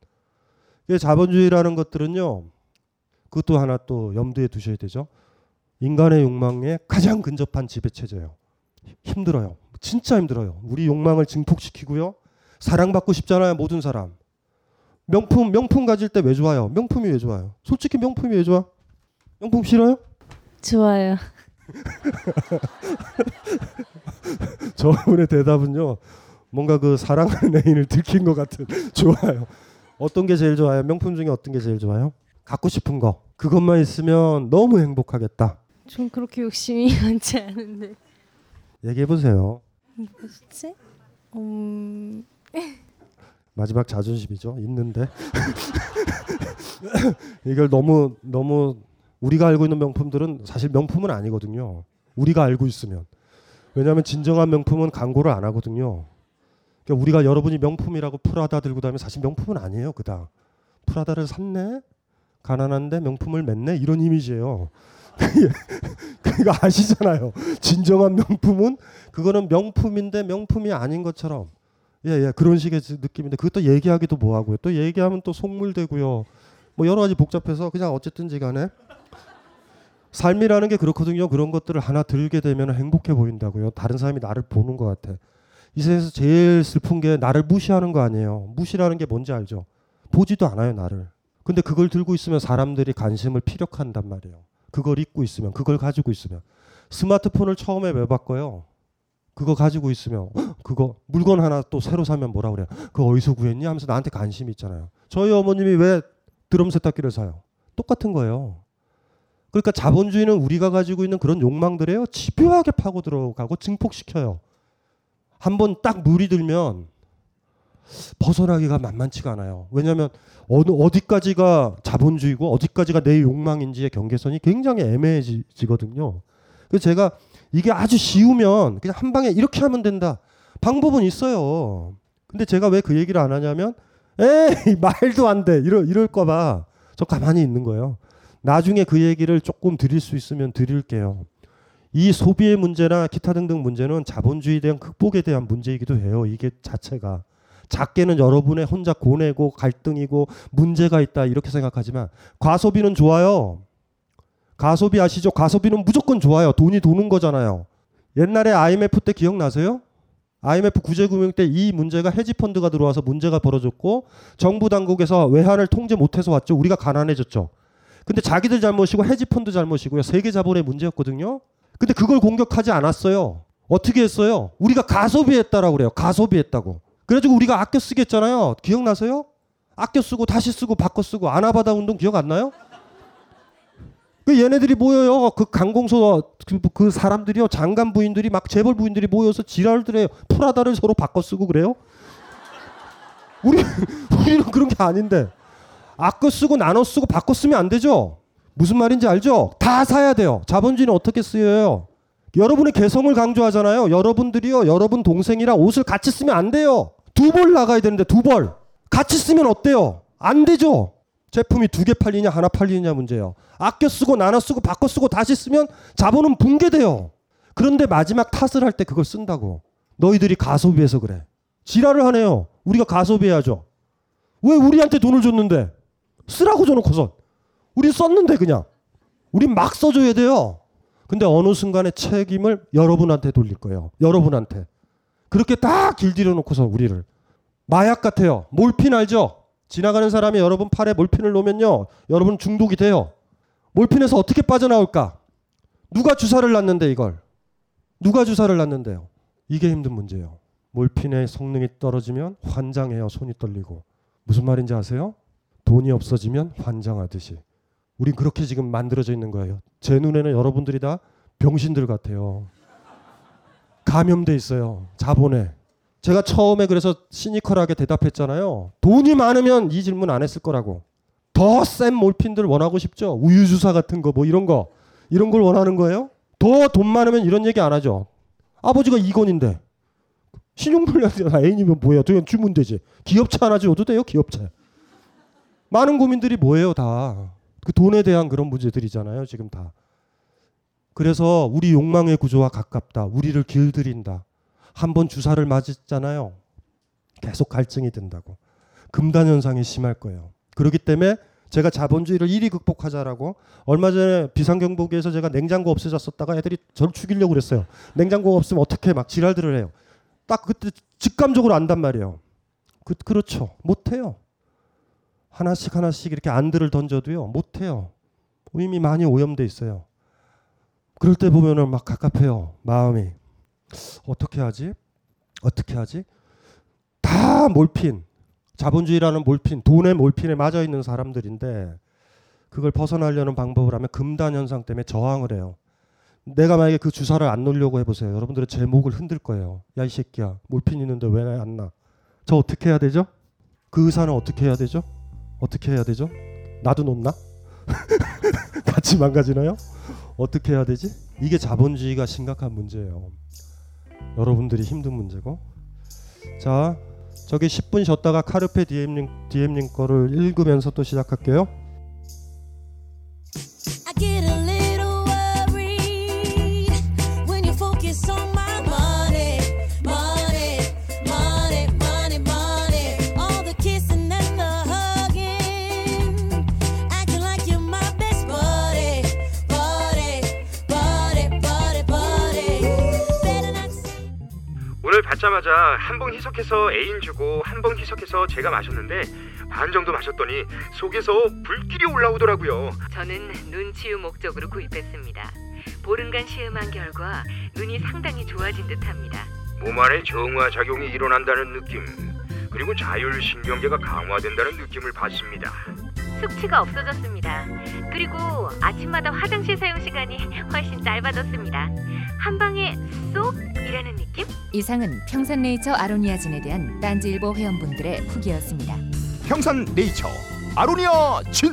자본주의라는 것들은요. 그것도 하나 또 염두에 두셔야 되죠. 인간의 욕망에 가장 근접한 지배 체제예요. 힘들어요. 진짜 힘들어요. 우리 욕망을 증폭시키고요. 사랑받고 싶잖아요. 모든 사람. 명품 명품 가질 때 왜 좋아요? 명품이 왜 좋아요? 솔직히 명품이 왜 좋아? 명품 싫어요?
좋아요.
저분의 대답은요. 뭔가 그 사랑하는 애인을 들킨 것 같은 좋아요. 어떤 게 제일 좋아요? 명품 중에 어떤 게 제일 좋아요? 갖고 싶은 거. 그것만 있으면 너무 행복하겠다.
전 그렇게 욕심이 많지 않은데.
얘기해 보세요.
뭐지? 음...
마지막 자존심이죠. 있는데 이걸 너무 너무 우리가 알고 있는 명품들은 사실 명품은 아니거든요. 우리가 알고 있으면 왜냐하면 진정한 명품은 광고를 안 하거든요. 그러니까 우리가 여러분이 명품이라고 프라다 들고 다니면 사실 명품은 아니에요. 그다 프라다를 샀네 가난한데 명품을 맸네 이런 이미지예요. 그거 아시잖아요. 진정한 명품은 그거는 명품인데 명품이 아닌 것처럼 예예 예, 그런 식의 느낌인데 그것도 얘기하기도 뭐하고요. 또 얘기하면 또 속물되고요. 뭐 여러 가지 복잡해서 그냥 어쨌든지 간에 삶이라는 게 그렇거든요. 그런 것들을 하나 들게 되면 행복해 보인다고요. 다른 사람이 나를 보는 것 같아. 이 세상에서 제일 슬픈 게 나를 무시하는 거 아니에요. 무시라는 게 뭔지 알죠? 보지도 않아요 나를. 근데 그걸 들고 있으면 사람들이 관심을 피력한단 말이에요. 그걸 입고 있으면 그걸 가지고 있으면 스마트폰을 처음에 왜 바꿔요? 그거 가지고 있으면 그거 물건 하나 또 새로 사면 뭐라 그래요? 그거 어디서 구했니? 하면서 나한테 관심이 있잖아요. 저희 어머님이 왜 드럼 세탁기를 사요? 똑같은 거예요. 그러니까 자본주의는 우리가 가지고 있는 그런 욕망들에요 집요하게 파고 들어가고 증폭시켜요. 한 번 딱 물이 들면 벗어나기가 만만치가 않아요. 왜냐하면 어느 어디까지가 자본주의고 어디까지가 내 욕망인지의 경계선이 굉장히 애매해지거든요. 그래서 제가 이게 아주 쉬우면 그냥 한 방에 이렇게 하면 된다. 방법은 있어요. 근데 제가 왜 그 얘기를 안 하냐면 에이 말도 안 돼. 이럴 이럴까 봐. 저 가만히 있는 거예요. 나중에 그 얘기를 조금 드릴 수 있으면 드릴게요. 이 소비의 문제나 기타 등등 문제는 자본주의에 대한 극복에 대한 문제이기도 해요. 이게 자체가. 작게는 여러분의 혼자 고뇌고 갈등이고 문제가 있다 이렇게 생각하지만 과소비는 좋아요. 가소비 아시죠? 가소비는 무조건 좋아요. 돈이 도는 거잖아요. 옛날에 IMF 때 기억나세요? IMF 구제금융 때 이 문제가 헤지펀드가 들어와서 문제가 벌어졌고 정부 당국에서 외환을 통제 못해서 왔죠. 우리가 가난해졌죠. 근데 자기들 잘못이고 헤지펀드 잘못이고요. 세계 자본의 문제였거든요. 근데 그걸 공격하지 않았어요. 어떻게 했어요? 우리가 가소비했다라고 그래요. 가소비했다고. 그래가지고 우리가 아껴 쓰겠잖아요. 기억나세요? 아껴 쓰고 다시 쓰고 바꿔 쓰고 아나바다 운동 기억 안 나요? 그 얘네들이 모여요. 그 강공소 그, 그 사람들이요. 장관 부인들이 막 재벌 부인들이 모여서 지랄들 해요. 프라다를 서로 바꿔 쓰고 그래요. 우리 우리는 그런 게 아닌데 아껴 쓰고 나눠 쓰고 바꿔 쓰면 안 되죠. 무슨 말인지 알죠? 다 사야 돼요. 자본주의는 어떻게 쓰여요? 여러분의 개성을 강조하잖아요. 여러분들이요. 여러분 동생이랑 옷을 같이 쓰면 안 돼요. 두 벌 나가야 되는데 두 벌. 같이 쓰면 어때요? 안 되죠. 제품이 두 개 팔리냐 하나 팔리냐 문제예요. 아껴 쓰고 나눠 쓰고 바꿔 쓰고 다시 쓰면 자본은 붕괴돼요. 그런데 마지막 탓을 할 때 그걸 쓴다고. 너희들이 가소비해서 그래. 지랄을 하네요. 우리가 가소비해야죠. 왜 우리한테 돈을 줬는데? 쓰라고 줘놓고선. 우린 썼는데 그냥. 우린 막 써줘야 돼요. 근데 어느 순간에 책임을 여러분한테 돌릴 거예요. 여러분한테. 그렇게 딱 길들여 놓고서 우리를. 마약 같아요. 몰핀 알죠? 지나가는 사람이 여러분 팔에 몰핀을 놓으면요. 여러분 중독이 돼요. 몰핀에서 어떻게 빠져나올까? 누가 주사를 놨는데 이걸? 누가 주사를 놨는데요? 이게 힘든 문제예요. 몰핀의 성능이 떨어지면 환장해요. 손이 떨리고. 무슨 말인지 아세요? 돈이 없어지면 환장하듯이. 우린 그렇게 지금 만들어져 있는 거예요. 제 눈에는 여러분들이 다 병신들 같아요. 감염돼 있어요. 자본에. 제가 처음에 그래서 시니컬하게 대답했잖아요. 돈이 많으면 이 질문 안 했을 거라고. 더 센 몰핀들 원하고 싶죠. 우유 주사 같은 거 뭐 이런 거 이런 걸 원하는 거예요. 더 돈 많으면 이런 얘기 안 하죠. 아버지가 이건인데 신용불량자 애인이면 뭐예요? 그냥 주면 되지. 기업차 하나 줘도 돼요. 기업차. 많은 고민들이 뭐예요 다. 그 돈에 대한 그런 문제들이잖아요. 지금 다. 그래서 우리 욕망의 구조와 가깝다. 우리를 길들인다. 한 번 주사를 맞았잖아요. 계속 갈증이 된다고. 금단 현상이 심할 거예요. 그렇기 때문에 제가 자본주의를 일이 극복하자라고 얼마 전에 비상경보기에서 제가 냉장고 없애졌었다가 애들이 저를 죽이려고 그랬어요. 냉장고가 없으면 어떻게 막 지랄들을 해요. 딱 그때 직감적으로 안단 말이에요. 그, 그렇죠. 못해요. 하나씩 하나씩 이렇게 안들을 던져도요. 못해요. 이미 많이 오염돼 있어요. 그럴 때 보면은 막 갑갑해요. 마음이. 어떻게 하지? 어떻게 하지? 다 몰핀. 자본주의라는 몰핀, 돈의 몰핀에 맞아 있는 사람들인데 그걸 벗어나려는 방법을 하면 금단 현상 때문에 저항을 해요. 내가 만약에 그 주사를 안 놓으려고 해보세요. 여러분들의 제 목을 흔들 거예요. 야 이 새끼야, 몰핀 있는데 왜 안 나? 저 어떻게 해야 되죠? 그 의사는 어떻게 해야 되죠? 어떻게 해야 되죠? 나도 놓나? 같이 망가지나요? 어떻게 해야 되지? 이게 자본주의가 심각한 문제예요. 여러분들이 힘든 문제고. 자, 저기 10분 쉬었다가 카르페 디엠님 디엠님 거를 읽으면서 또 시작할게요.
받자마자 한 봉 희석해서 애인 주고 한 봉 희석해서 제가 마셨는데
반 정도 마셨더니 속에서 불길이 올라오더라고요.
저는 눈 치유 목적으로 구입했습니다. 보름간 시음한 결과 눈이 상당히 좋아진 듯합니다.
몸 안에 정화 작용이 일어난다는 느낌 그리고 자율 신경계가 강화된다는 느낌을 받습니다.
숙취가 없어졌습니다. 그리고 아침마다 화장실 사용 시간이 훨씬 짧아졌습니다. 한 방에 쏙 이라는 느낌? 이상은 평산네이처 아로니아진에 대한 딴지일보 회원분들의 후기였습니다.
평산 네이처 아로니아 진